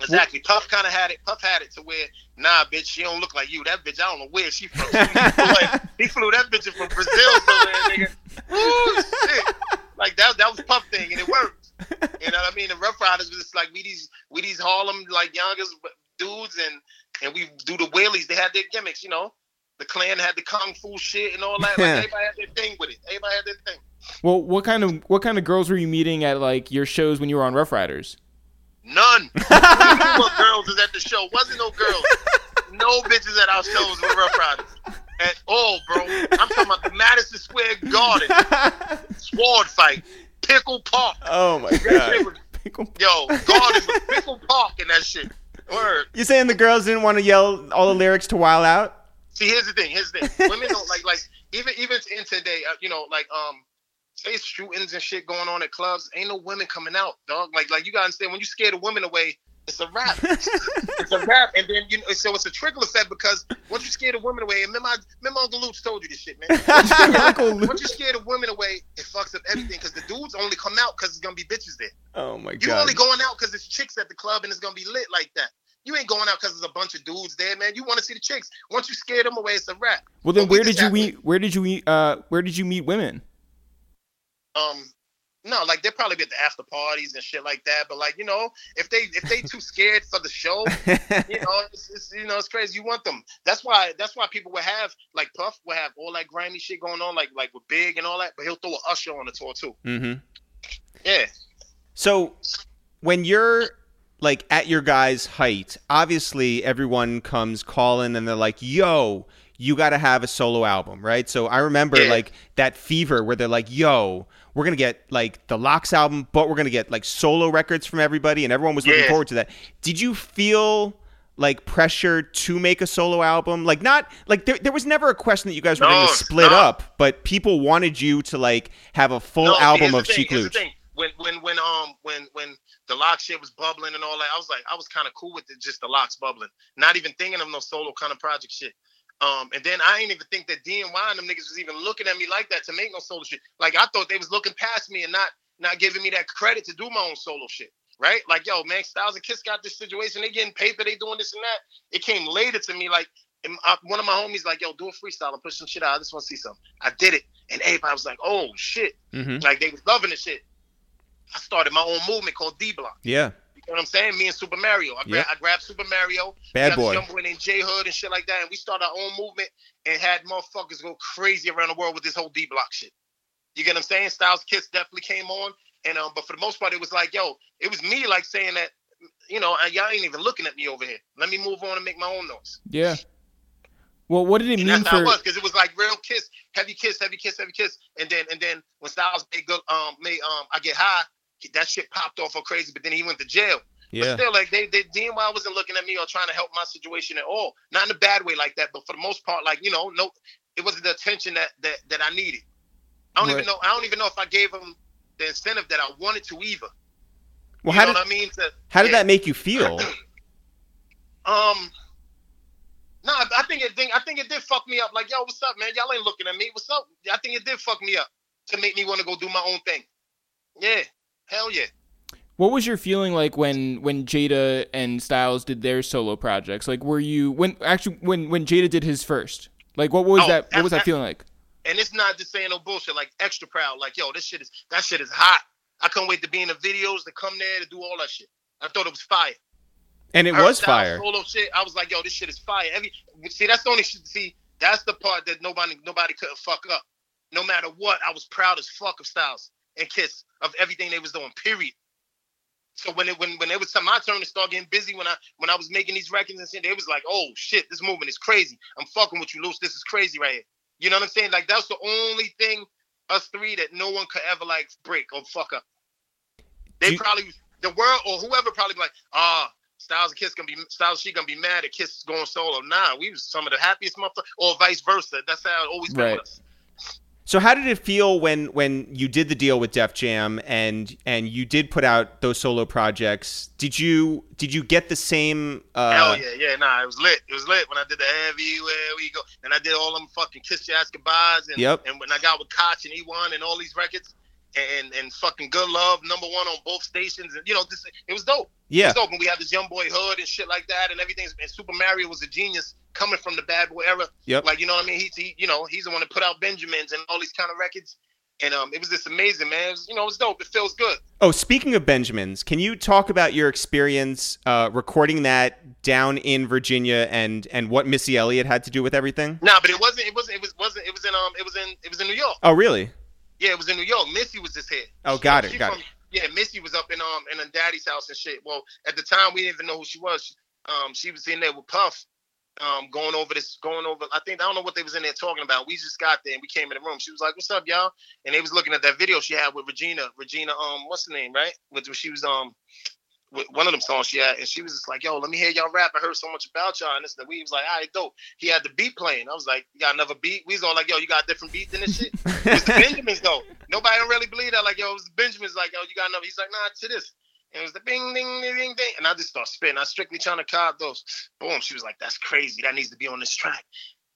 Exactly. Puff kind of had it. Puff had it to where, nah, bitch, she don't look like you. That bitch, I don't know where she from. He flew, like, he flew that bitch from Brazil somewhere, nigga. Woo, shit. Like that, that was Puff thing, and it worked. You know what I mean? The Ruff Ryders was just like we these, we these Harlem like youngest dudes, and and we do the wheelies. They had their gimmicks, you know. The clan had the kung fu shit and all that. Like everybody had their thing with it. Everybody had their thing. Well, what kind of what kind of girls were you meeting at like your shows when you were on Ruff Ryders? None. what girls is at the show? Wasn't no girls. No bitches at our shows with Ruff Ryders at all, bro. I'm talking about the Madison Square Garden sword fight, Pickle Park. Oh my god. was- Yo, Garden was Pickle Park and that shit. Word. You saying the girls didn't want to yell all the lyrics to Wild Out? See, here's the thing. Here's the thing. Women don't like like even even in today. Uh, you know, like um, say shootings and shit going on at clubs. Ain't no women coming out, dog. Like like you gotta understand when you scare the women away, it's a wrap. it's a wrap, and then you know, so it's a trickle effect because once you scare the women away, and remember, remember Uncle Luke's told you this shit, man. Once you scare- Once you scare the women away, it fucks up everything because the dudes only come out because it's gonna be bitches there. Oh my You god. You only going out because it's chicks at the club and it's gonna be lit like that. You ain't going out because there's a bunch of dudes there, man. You want to see the chicks. Once you scare them away, it's a wrap. Well, then But we where did you meet? Where did you meet? Uh, where did you meet women? Um, no, like they're probably be at the after parties and shit like that. But like you know, if they if they too scared for the show, you know, it's, it's you know it's crazy. You want them. That's why that's why people would have like Puff would have all that grimy shit going on, like like with Big and all that. But he'll throw a Usher on the tour too. mm-hmm. Yeah. So when you're like at your guy's height, obviously everyone comes calling and they're like, "Yo, you got to have a solo album, right?" So I remember Yeah. like that fever where they're like, "Yo, we're going to get like the LOX album, but we're going to get like solo records from everybody." And everyone was looking Yeah. forward to that. Did you feel like pressure to make a solo album? Like not like there, there was never a question that you guys were going to split up, but people wanted you to like have a full No, album of Sheek Louch. When when when um when when the lock shit was bubbling and all that, I was like, I was kind of cool with it, just the LOX bubbling, not even thinking of no solo kind of project shit. Um, and then I ain't even think that DNY and them niggas was even looking at me like that to make no solo shit. Like I thought they was looking past me and not not giving me that credit to do my own solo shit. Right? Like, yo, man, Styles and Kiss got this situation. They getting paper. They doing this and that. It came later to me. Like, and uh, one of my homies like, yo, do a freestyle and push some shit out. I just want to see something. I did it, and everybody was like, oh shit. Mhm. Like they was loving the shit. I started my own movement called D Block. Yeah. You know what I'm saying? Me and Super Mario. I, gra- I grabbed Super Mario. Bad boy. Young boy named J Hood and shit like that. And we started our own movement and had motherfuckers go crazy around the world with this whole D Block shit. You get what I'm saying? Styles Kiss definitely came on. And um, but for the most part, it was like, yo, it was me like saying that, you know, y'all ain't even looking at me over here. Let me move on and make my own noise. Yeah. Well, what did it And mean for? because it was like real kiss, heavy kiss, heavy kiss, heavy kiss, and then and then when Styles made good, um, made um, I get high, that shit popped off all crazy. But then he went to jail. Yeah. But still, like they, they DNY wasn't looking at me or trying to help my situation at all. Not in a bad way like that, but for the most part, like you know, no, it wasn't the attention that that that I needed. I don't Right. even know. I don't even know if I gave him the incentive that I wanted to either. Well, you how did I mean? To, how did yeah. that make you feel? Um, no, I I think it. did, I think it did fuck me up. Like, yo, what's up, man? Y'all ain't looking at me. What's up? I think it did fuck me up to make me want to go do my own thing. Yeah, hell yeah. What was your feeling like when when Jada and Styles did their solo projects? Like, were you when actually when when Jada did his first? Like, what was Oh, that? What was that that- feeling like? And it's not just saying no bullshit. Like extra proud. Like, yo, this shit is that shit is hot. I can't wait to be in the videos to come there to do all that shit. I thought it was fire. And it Her was fire. Solo shit. I was like, yo, this shit is fire. Every see, that's the only shit. See, that's the part that nobody nobody couldn't fuck up. No matter what, I was proud as fuck of Styles and Kiss of everything they was doing. Period. So when it when when it was my turn to start getting busy, when I when I was making these records and shit, they was like, oh shit, this movement is crazy. I'm fucking with you, Luce. This is crazy right here. You know what I'm saying? Like that's the only thing us three that no one could ever like break or fuck up. They you- probably the world or whoever probably be like, ah, Styles and Kiss gonna be Styles she gonna be mad at Kiss going solo. Nah, we was some of the happiest motherfuckers, or vice versa. That's how it always been Right. with us. So how did it feel when when you did the deal with Def Jam and and you did put out those solo projects? Did you did you get the same? Uh, Hell yeah, yeah, nah, it was lit. It was lit when I did the everywhere we go, and I did all them fucking Kiss Your Ass Goodbyes, and Yep. and when I got with Koch and E1 and all these records, and and fucking good love number one on both stations, and you know this it was dope. Yeah, It was dope, and we had this young boy hood and shit like that, and everything. And Super Mario was a genius coming from the bad boy era. Yep. Like you know what I mean? He's he, you know he's the one that put out Benjamins and all these kind of records. And um, it was just amazing, man. It was, you know, it was dope. It feels good. Oh, speaking of Benjamins, can you talk about your experience uh, recording that down in Virginia and and what Missy Elliott had to do with everything? Nah, but it wasn't. It wasn't. It was wasn't. It was in um. It was in. It was in New York. Oh, really? Yeah, it was in New York. Missy was just here. Oh, got it, She got from- Yeah, Missy was up in um in her daddy's house and shit. Well, at the time we didn't even know who she was. Um, she was in there with Puff, um, going over this, going over. I think I don't know what they was in there talking about. We just got there and we came in the room. She was like, "What's up, y'all?" And they was looking at that video she had with Regina. Regina, um, what's the name, right? With she was um. With one of them songs she had, and she was just like, "Yo, let me hear y'all rap. I heard so much about y'all." And this, and we was like, "All right, dope." He had the beat playing. I was like, "You got another beat?" We was all like, "Yo, you got a different beat than this shit." It was the Benjamins though. Nobody don't really believe that. Like, yo, it was the Benjamins. Like, yo, you got enough. He's like, nah, to this. And it was the bing, ding, ding, ding, ding. And I just start spitting. I strictly trying to cop those. Boom. She was like, that's crazy. That needs to be on this track.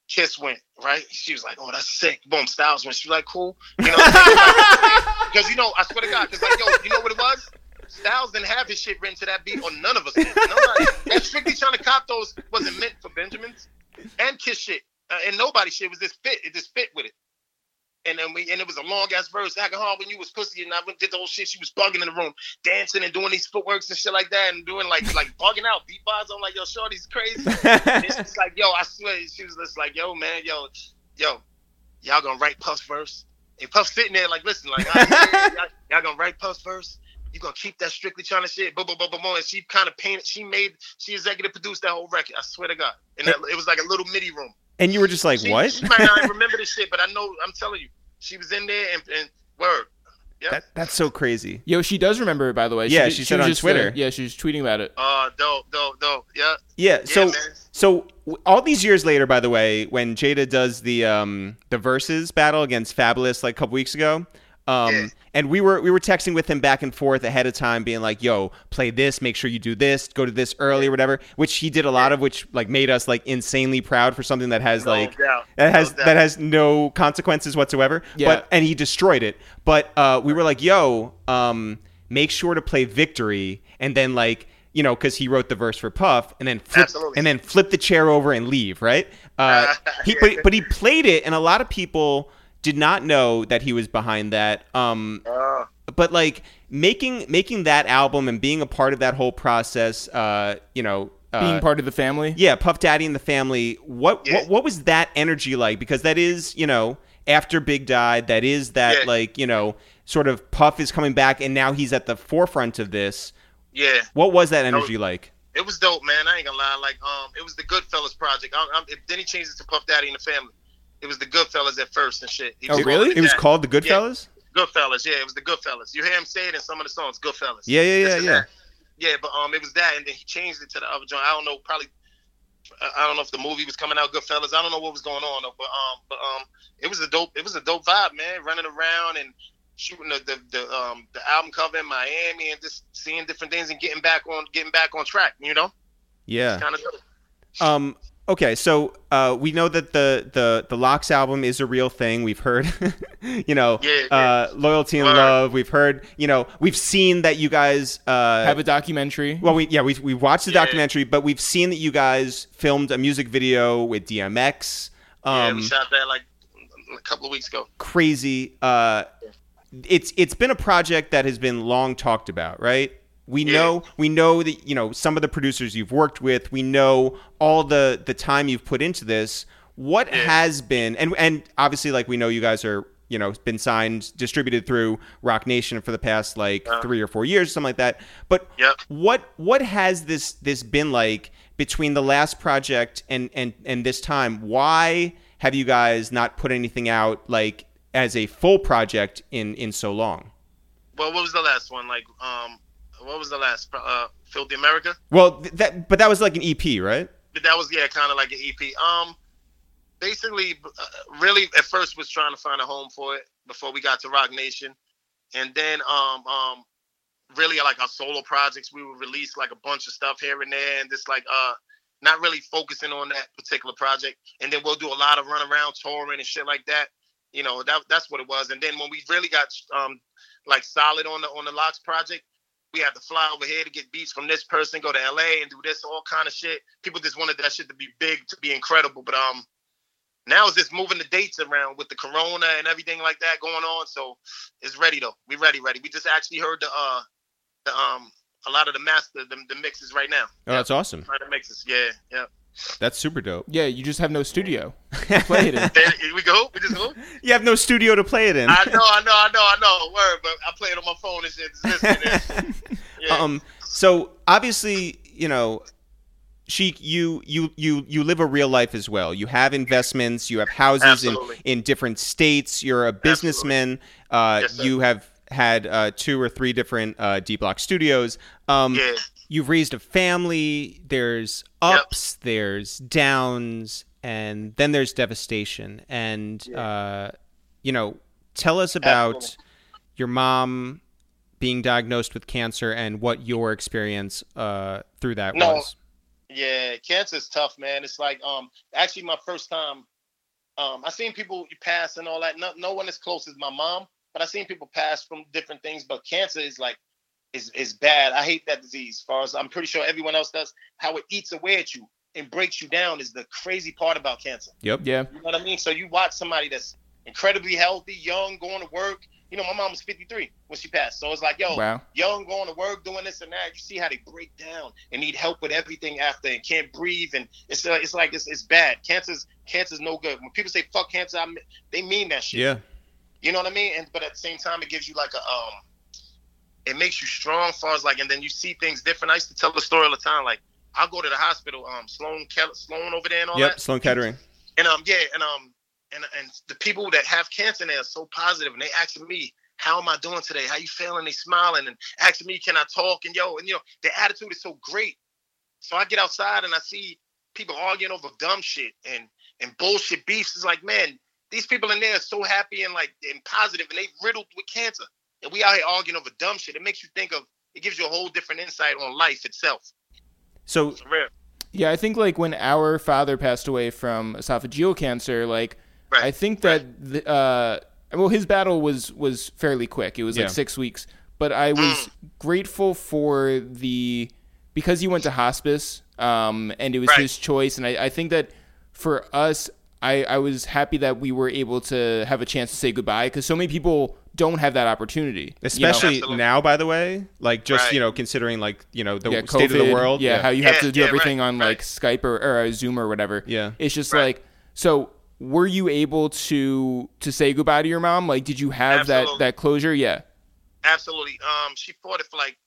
Kiss went, right? She was like, oh, that's sick. Boom. Styles went. She was like, cool. You know, because, you know, I swear to God, because, like, yo, you know what it was? Styles didn't have his shit written to that beat, or none of us did. Nobody. that strictly trying to cop those wasn't meant for Benjamins and Kiss shit. Uh, and nobody shit was just fit. It just fit with it. And then we and it was a long ass verse. Acting hard when you was pussy, and I went did the whole shit. She was bugging in the room, dancing and doing these footworks and shit like that, and doing like like bugging out beatbox. I'm like, yo, shorty's crazy. And she's like, yo, I swear, she was just like, yo, man, yo, yo, y'all gonna write Puff's verse? And Puff sitting there like, listen, like, all right, yeah, y'all, y'all gonna write Puff's verse? You gonna keep that strictly trying to shit? Boom, boom, boom, boom, boom. And she kind of painted. She made. She executive produced that whole record. I swear to God. And that, it was like a little MIDI room. and you were just like, She, what? She might not remember this shit, but I know. I'm telling you, she was in there and, and word. Yep. That, that's so crazy. Yo, she does remember it, by the way. Yeah, did- she said was on just, Twitter. uh, yeah, she was tweeting about it. Uh, dope, dope, dope. Yeah. Yeah. Yeah, So man. so all these years later, by the way, when Jada does the um the Verzuz battle against Fabolous like a couple weeks ago. Um, and we were we were texting with him back and forth ahead of time, being like, "Yo, play this. Make sure you do this. Go to this early or whatever." Which he did a lot of, which like made us like insanely proud for something that has No like doubt. that has No that has no consequences whatsoever. Yeah. But and he destroyed it. But uh, we were like, "Yo, um, make sure to play Victory," and then like. You know, because he wrote the verse for Puff, and then flip, Absolutely. and then flip the chair over and leave, right? Uh, he, but, but he played it, and a lot of people did not know that he was behind that. Um, Uh, but like making making that album and being a part of that whole process, uh, you know, uh, Being part of the family. yeah, Puff Daddy and the family. What, Yeah. what what was that energy like? Because that is, you know, after Big died, that is that Yeah. like you know, sort of Puff is coming back, and now he's at the forefront of this. yeah. What was that energy like? It was dope, man. I ain't gonna lie. Like, um, it was the Goodfellas project. I, I, then he changed it to Puff Daddy and the Family. It was the Goodfellas at first and shit. Oh, really? calling It was called the Goodfellas. Goodfellas. Yeah, it was the Goodfellas. You hear him say it in some of the songs, Goodfellas. Yeah, yeah, yeah, yeah. that. Yeah, but um, it was that, and then he changed it to the other joint. I don't know, probably. I I don't know if the movie was coming out Goodfellas. I don't know what was going on, but um, but um, it was a dope. It was a dope vibe, man. Running around and shooting the the, the um the album cover in Miami and just seeing different things and getting back on getting back on track. You know, Yeah. kind of. Um. Okay, so uh, we know that the the the LOX album is a real thing. We've heard, you know, Yeah, uh, loyalty and Word. love. We've heard, you know, we've seen that you guys uh, Have a documentary. Well, we yeah we we watched the Yeah. documentary, but we've seen that you guys filmed a music video with DMX. yeah, Um, we shot that like a couple of weeks ago. crazy. Uh, it's it's been a project that has been long talked about, right? We Yeah. know we know that you know some of the producers you've worked with. We know all the the time you've put into this. What Yeah. has been and and obviously like we know you guys are you know been signed distributed through Roc Nation for the past like Uh. three or four years, something like that. But Yep. what what has this this been like between the last project and and and this time? Why have you guys not put anything out like as a full project in in so long? Well, what was the last one? Like, um, what was the last? Uh, Filthy America. Well, that but that was like an EP, right? But that was yeah, kind of like an EP. Um, basically, uh, really at first was trying to find a home for it before we got to Roc Nation, and then um um really like our solo projects, we would release like a bunch of stuff here and there, and just like uh not really focusing on that particular project, and then we'll do a lot of run around touring and shit like that. You know, that that's what it was. And then when we really got um like solid on the on the LOX project, we had to fly over here to get beats from this person, go to LA and do this, all kind of shit. People just wanted that shit to be big, to be incredible. But um, now it's just moving the dates around with the corona and everything like that going on. So it's ready though. We ready, ready. We just actually heard the uh the um a lot of the master the, the mixes right now. Oh, that's awesome. Right, the mixes. Yeah, yeah. That's super dope. Yeah, you just have no studio. to Play it in. There, here we go. We just go. You have no studio to play it in. I know, I know, I know, I know. Word, but I play it on my phone and shit. Yeah. um so obviously you know Sheek, you you you you live a real life as well. You have investments. You have houses in, Absolutely. in different states. You're a businessman. Uh, Yes, you have had uh, two or three different uh, D Block studios. Um, yeah. You've raised a family. There's Yep. ups. There's downs, and then there's devastation. And uh, you know, tell us about Absolutely. your mom being diagnosed with cancer and what your experience uh, through that No. was. Yeah, cancer's tough, man. It's like um actually my first time um I seen people pass and all that. No, no one as close as my mom, but I seen people pass from different things. But cancer is like is is bad. I hate that disease. As far as I'm pretty sure everyone else does. How it eats away at you and breaks you down is the crazy part about cancer. Yep. Yeah. You know what I mean? So you watch somebody that's incredibly healthy, young, going to work. You know, my mom was 53 when she passed. So it's like, yo, Wow. young, going to work, doing this and that. You see how they break down and need help with everything after and can't breathe. And it's uh, it's like it's, it's bad. Cancer's cancer's no good. When people say fuck cancer, I mean, they mean that shit. Yeah. You know what I mean? And but at the same time, it gives you like a um, it makes you strong. As far as like, and then you see things different. I used to tell the story all the time. Like I'll go to the hospital, um, Sloan Kel- Sloan over there and all Yep. that. Yep, Sloan Kettering. And um, yeah, and um, and and the people that have cancer they are so positive, and they asking me, "How am I doing today? How you feeling?" They smiling and asking me, "Can I talk?" And yo, and you know, their attitude is so great. So I get outside and I see people arguing over dumb shit and and bullshit beefs. It's like, man, these people in there are so happy and like and positive, and they riddled with cancer, and we out here arguing over dumb shit. It makes you think of. It gives you a whole different insight on life itself. So It's real. Yeah, I think like when our father passed away from esophageal cancer, like Right. I think that the, uh, well, his battle was was fairly quick. It was like six weeks, but I was grateful for the because he went to hospice, um, and it was Right. his choice, and I, I think that for us. I, I was happy that we were able to have a chance to say goodbye because so many people don't have that opportunity. you know? especially now, by the way, like just Right. you know, considering like you know the yeah, state of the world. Yeah, how you have Yeah, to do yeah, everything right, on right. like Skype or, or uh, Zoom or whatever. Yeah. it's just Right. like so. Were you able to to say goodbye to your mom? Like, did you have that that closure? Yeah. Absolutely. Um, she fought it for like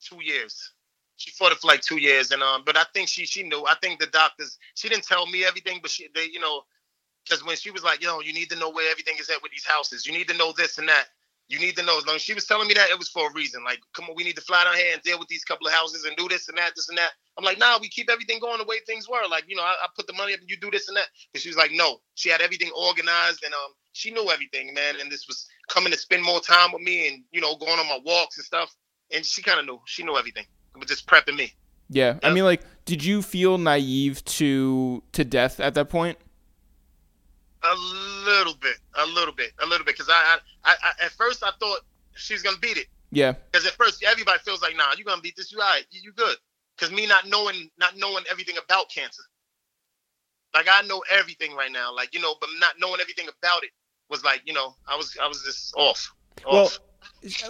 two years. She fought it for like two years, and um, but I think she she knew. I think the doctors. She didn't tell me everything, but she they you know, because when she was like, yo, you need to know where everything is at with these houses. You need to know this and that. You need to know. As long as she was telling me that, it was for a reason. Like, come on, we need to fly down here and deal with these couple of houses and do this and that, this and that. I'm like, nah, we keep everything going the way things were. Like, you know, I, I put the money up and you do this and that. And she was like, no. She had everything organized and um, she knew everything, man. And this was coming to spend more time with me and you know going on my walks and stuff. And she kind of knew. She knew everything. But just prepping me. Yeah. I mean, like, did you feel naive to to death at that point? A little bit, a little bit, a little bit. Because I, I, I, at first I thought she's gonna beat it. Yeah. Because at first everybody feels like, nah, you gonna beat this. You all right? You, you good? Because me not knowing, not knowing everything about cancer. Like I know everything right now, like you know, but not knowing everything about it was like, you know, I was, I was just off. Well, off.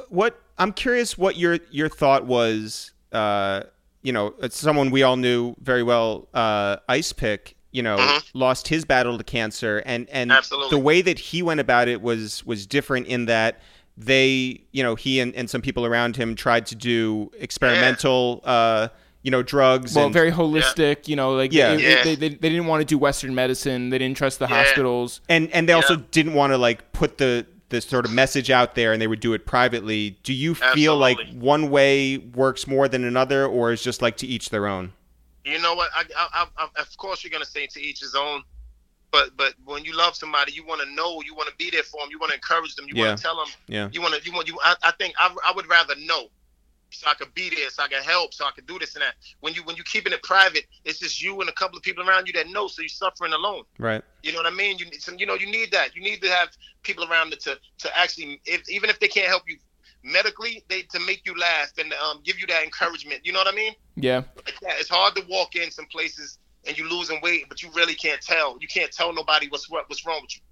what I'm curious what your your thought was. Uh, you know, it's someone we all knew very well. Uh, Ice Pick. You know, Mhm. lost his battle to cancer, and and Absolutely. the way that he went about it was was different in that they, you know, he and, and some people around him tried to do experimental, uh, you know, drugs. Well, and, very holistic. You know, like Yeah. they, Yeah. They, they, they didn't want to do Western medicine. They didn't trust the Yeah. hospitals. and and they also didn't want to like put the the sort of message out there and they would do it privately do you feel like one way works more than another or is just like to each their own You know what? I, I, I, I, of course, you're gonna say to each his own. But but when you love somebody, you want to know, you want to be there for them, you want to encourage them, you Yeah. want to tell them, yeah you want to, you want you. I, I think I, I would rather know. so I could be there, so I can help, so I can do this and that. When you when you keeping it private, it's just you and a couple of people around you that know, so you're suffering alone. Right. You know what I mean? You need some, you know you need that. You need to have people around to to, to actually, if, even if they can't help you medically, they to make you laugh and um, give you that encouragement. You know what I mean? Yeah. Like that. It's hard to walk in some places and you losing weight, but you really can't tell. You can't tell nobody what's what, what's wrong with you.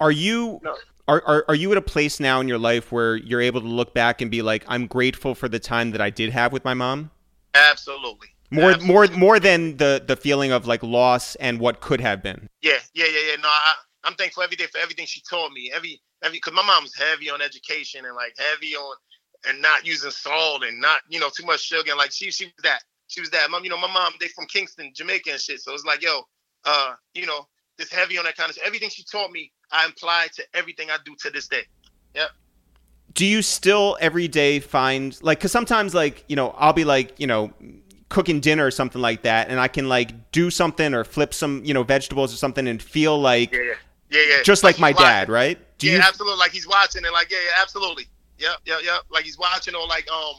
Are you No. are, are are you at a place now in your life where you're able to look back and be like, I'm grateful for the time that I did have with my mom? Absolutely. More Absolutely. more more than the the feeling of like loss and what could have been. Yeah, yeah, yeah, yeah. No, I, I'm thankful every day for everything she taught me. Every, every, because my mom was heavy on education and like heavy on and not using salt and not, you know, too much sugar. And like she, she was that. She was that. Mom, you know, my mom, they from Kingston, Jamaica and shit. So it's like, yo, uh, you know, just heavy on that kind of shit. Everything she taught me, I apply to everything I do to this day. Yeah. Do you still every day find like because sometimes like you know i'll be like you know cooking dinner or something like that and i can like do something or flip some you know vegetables or something and feel like Yeah, yeah, yeah, yeah. just like my he's watching. dad right do yeah, you absolutely. Like he's watching and like, yeah, yeah, absolutely. Yeah, yeah, yeah. Like he's watching or like, um,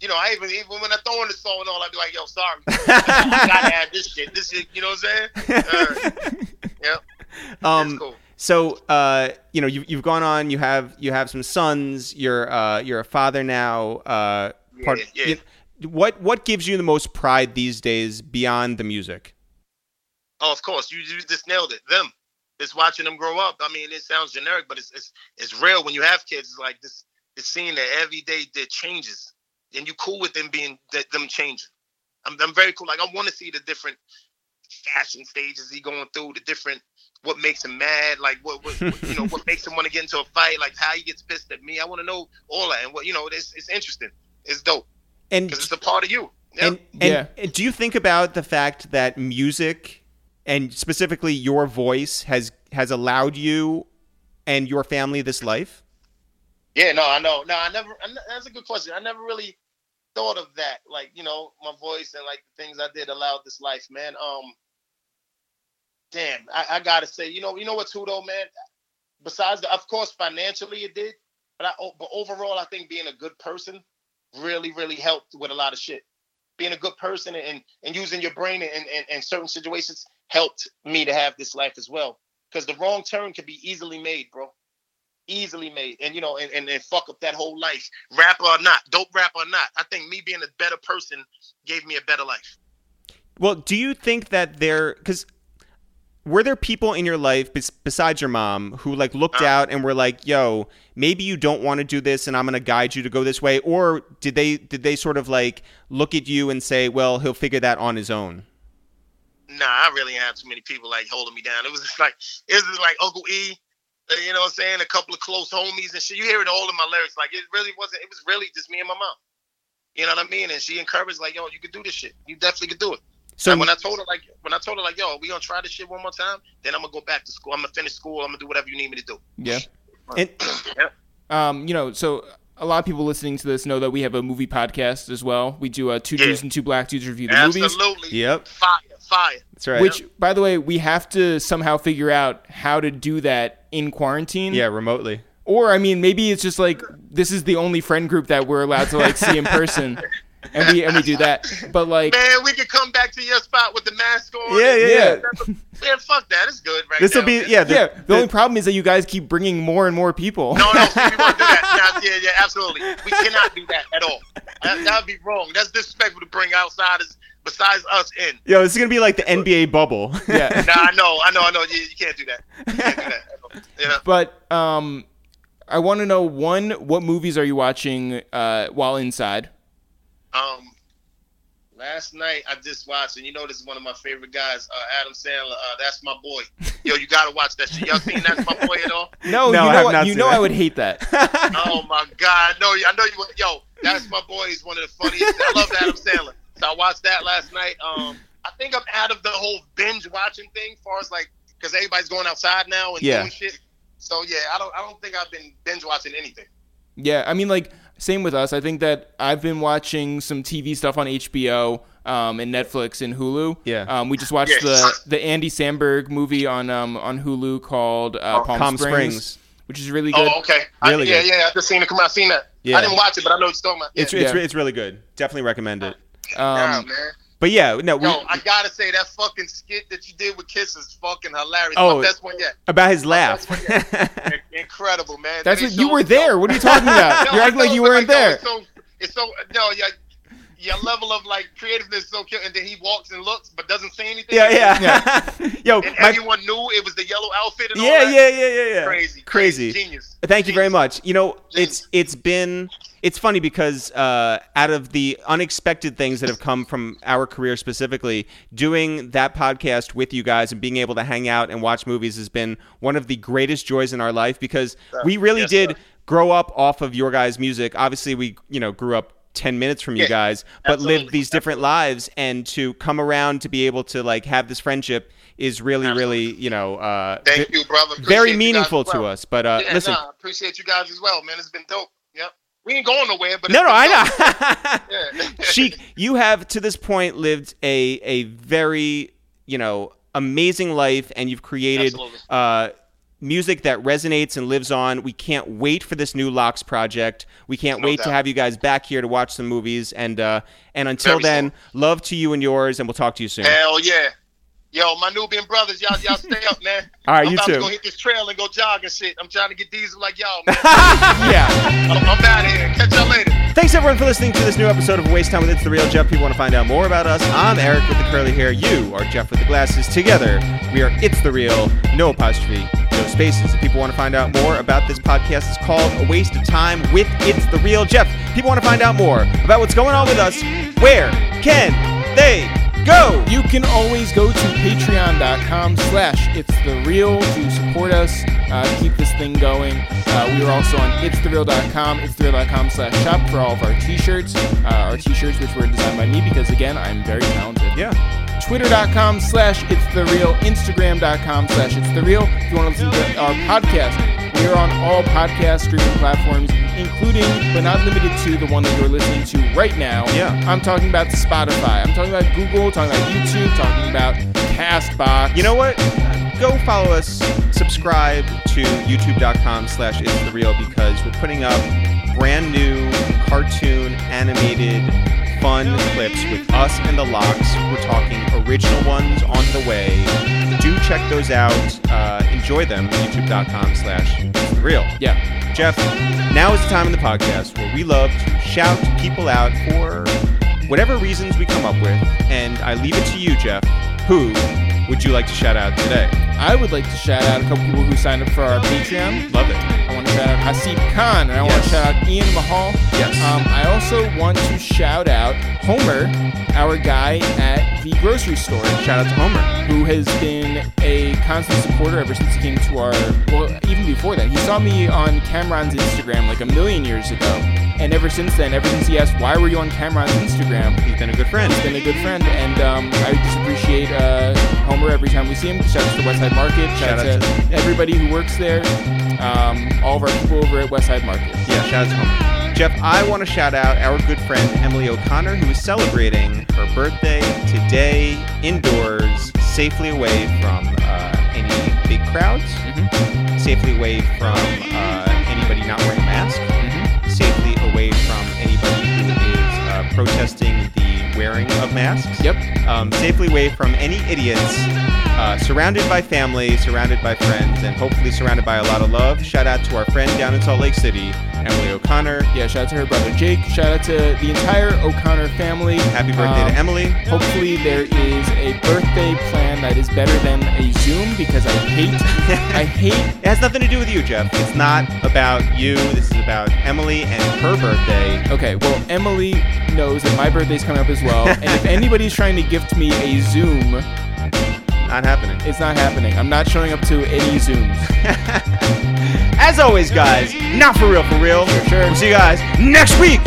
you know, I even even when I throw in the song and all, I'd be like, yo, sorry, I gotta add this shit. This shit, you know what I'm saying? Uh, yeah, um that's cool. so uh you know you, you've gone on you have you have some sons you're uh you're a father now uh part Yeah, yeah. you- what what gives you the most pride these days beyond the music Oh, of course, you, you just nailed it. Them, just watching them grow up. I mean, it sounds generic, but it's it's it's real. When you have kids, it's like this. It's seeing that every day there changes, and you cool with them being that them changing. I'm I'm very cool. Like I want to see the different fashion stages he going through, the different what makes him mad, like what, what, what you know what makes him want to get into a fight, like how he gets pissed at me. I want to know all that, and what you know, it's it's interesting. It's dope and because it's a part of you. Yeah. And, and Yeah. do you think about the fact that music and specifically your voice has has allowed you and your family this life? Yeah, no, I know. No, I never. I, that's a good question. I never really thought of that. Like, you know, my voice and like the things I did allowed this life, man. Um, damn, I, I gotta say, you know, you know what, too, though, man. Besides, the, of course, financially it did, but I, but overall, I think being a good person really, really helped with a lot of shit. Being a good person and and using your brain in, in, in certain situations helped me to have this life as well. Because the wrong turn can be easily made, bro easily made and you know and, and, and fuck up that whole life rapper or not dope rapper or not i think me being a better person gave me a better life Well, do you think that there cuz were there people in your life besides your mom who like looked Uh. out and were like, "Yo, maybe you don't want to do this and I'm going to guide you to go this way?" Or did they did they sort of like look at you and say, "Well, he'll figure that on his own"? Nah i really didn't have too many people like holding me down. It was just like it was just like uncle e uh, you know what i'm saying a couple of close homies and shit. You hear it all in my lyrics. Like it really wasn't it was really just me and my mom. You know what i mean? And she encouraged like yo you could do this shit. You definitely could do it. So when I told her like when I told her like yo we gonna try this shit one more time then I'm gonna go back to school. I'm gonna finish school. I'm gonna do whatever you need me to do. Yeah. and Um, you know, so a lot of people listening to this know that we have a movie podcast as well. We do uh, two Yeah. dudes and two black dudes review the movies. absolutely Yep. fire fire that's right. Which, by the way, we have to somehow figure out how to do that in quarantine. yeah, remotely. Or I mean, maybe it's just like this is the only friend group that we're allowed to like see in person, and we and we do that. But like, Man, we could come back to your spot with the mask on. Yeah, yeah, yeah. Man, fuck that. It's good right This will be yeah, the, yeah. The, the- only problem is that you guys keep bringing more and more people. No, no, see, we won't do that. No, yeah, yeah, absolutely. We cannot do that at all. That that would be wrong. That's disrespectful to bring outsiders besides us in. Yo, this is gonna be like the NBA bubble. Yeah. Nah, I know, I know, I know. You, you can't do that. You can't do that. You know? But um, I want to know one: what movies are you watching uh, while inside? Um, last night I just watched, and you know this is one of my favorite guys, uh, Adam Sandler. Uh, that's my boy. Yo, you gotta watch that shit. Y'all seen that's my boy at all? No, No, you have know what? not You seen know that. I would hate that. Oh my god, no, I know you. Yo, that's my boy. He's one of the funniest. I love Adam Sandler. So I watched that last night. Um, I think I'm out of the whole binge watching thing, as far as like, because everybody's going outside now and Yeah. doing shit. So yeah, I don't, I don't think I've been binge watching anything. Yeah, I mean, like, same with us. I think that I've been watching some TV stuff on HBO um, and Netflix and Hulu. Yeah. Um, we just watched Yeah. the the Andy Samberg movie on um, on Hulu called uh, Palm, Palm Springs, Springs. which is really good. Oh, okay. I, Really yeah, good. yeah. yeah. I just seen it come out. I seen that. Yeah. I didn't watch it, but I know what you're talking about. Yeah. It's it's, Yeah. it's really good. Definitely recommend it. Nah, Um, man. But yeah, no, we, Yo, I gotta say that fucking skit that you did with Kiss is fucking hilarious. Oh. My best one yet. about his laugh. Incredible, man. that's Then what you were shows- there. What are you talking about? No, You're acting like you weren't no, there. It's so, it's so no, your your level of like creativeness is so cute, and then he walks and looks but doesn't say anything. yeah, yeah. Yo, And my, everyone knew it was the yellow outfit and all yeah, that. yeah, yeah, yeah, yeah. Crazy, crazy. genius. Thank you very much. You know, it's it's been it's funny because uh, out of the unexpected things that have come from our career specifically, doing that podcast with you guys and being able to hang out and watch movies has been one of the greatest joys in our life because we really Yes, did sir. grow up off of your guys' music. Obviously, we you know grew up. 10 minutes from you Yeah, guys but absolutely, lived these different lives and to come around to be able to like have this friendship is really really you know uh Thank you, brother. Appreciate very meaningful as to us but uh Yeah, listen nah, appreciate you guys as well, man. It's been dope. We ain't going nowhere, but no no i know Yeah. Sheek, you have to this point lived a a very you know amazing life, and you've created uh, music that resonates and lives on. We can't wait for this new LOX project. We can't No wait to have you guys back here to watch some movies. And uh, and until Very then, soon. love to you and yours, and we'll talk to you soon. Hell yeah. Yo, my Nubian brothers, y'all, y'all stay up, man. All right, I'm you about too. to go hit this trail and go jog and shit. I'm trying to get diesel like y'all, man. yeah. I'm, I'm out of here. Catch y'all later. Thanks everyone for listening to this new episode of Waste Time with It's the Real Jeff. People want to find out more about us. I'm Eric with the curly hair. You are Jeff with the glasses. Together, we are It's the Real. No apostrophe, no spaces. If people want to find out more about this podcast, it's called A Waste of Time with It's the Real Jeff. People want to find out more about what's going on with us. Where can they go? You can always go to patreon.com slash it's the real to support us, uh, keep this thing going. Uh, we are also on itsthereal.com, itsthereal.com slash shop for all of our t-shirts. Uh, our t-shirts, which were designed by me because, again, I'm very talented. Yeah. Twitter.com slash it's the real, Instagram.com slash it's the real. If you want to listen to our podcast, we are on all podcast streaming platforms, including but not limited to the one that you're listening to right now. Yeah. I'm talking about Spotify. I'm talking about Google, talking about YouTube, talking about Castbox. You know what? Go follow us. Subscribe to youtube.com slash it's the real because we're putting up brand new cartoon animated fun clips with us and the LOX. We're talking original ones on the way. Do check those out. Uh, enjoy them. youtube.com slash real. Yeah. Jeff, now is the time in the podcast where we love to shout people out for whatever reasons we come up with. And I leave it to you, Jeff. Who would you like to shout out today? I would like to shout out a couple people who signed up for our Patreon. Love it. I want to shout out Hasib Khan, and I want to shout out Ian Mahal. Yes. Um, I also want to shout out Homer, our guy at the grocery store, Shout out to Homer. who has been a constant supporter ever since he came to our. Well, even before that, he saw me on Cameron's Instagram like a million years ago, and ever since then, ever since he asked why were you on camera on Instagram, He's been a good friend. He's been a good friend, and um, I just appreciate uh, Homer every time we see him. Shout out to Westside Market. Shout, Shout out out to everybody who works there. Um, all of our people over at Westside Market. Yeah, shout out to Homer. Jeff, I want to shout out our good friend Emily O'Connor, who is celebrating her birthday today indoors, safely away from uh, any big crowds, Mm-hmm. safely away from uh, anybody not wearing protesting the wearing of masks. Yep. um, safely away from any idiots, uh, surrounded by family, surrounded by friends, and hopefully surrounded by a lot of love. Shout out to our friend down in Salt Lake City, Emily O'Connor. Yeah. Shout out to her brother Jake. Shout out to the entire O'Connor family. Happy birthday Um, to Emily. Hopefully there is a birthday plan that is better than a Zoom because I hate, I hate It has nothing to do with you, Jeff. It's not about you. This is about Emily and her birthday. Okay, well, Emily knows that my birthday's coming up as well, and if anybody's trying to gift me a Zoom, Not happening. it's not happening. I'm not showing up to any Zooms. As always, guys, not for real, for real. Sure, sure. We'll see you guys next week.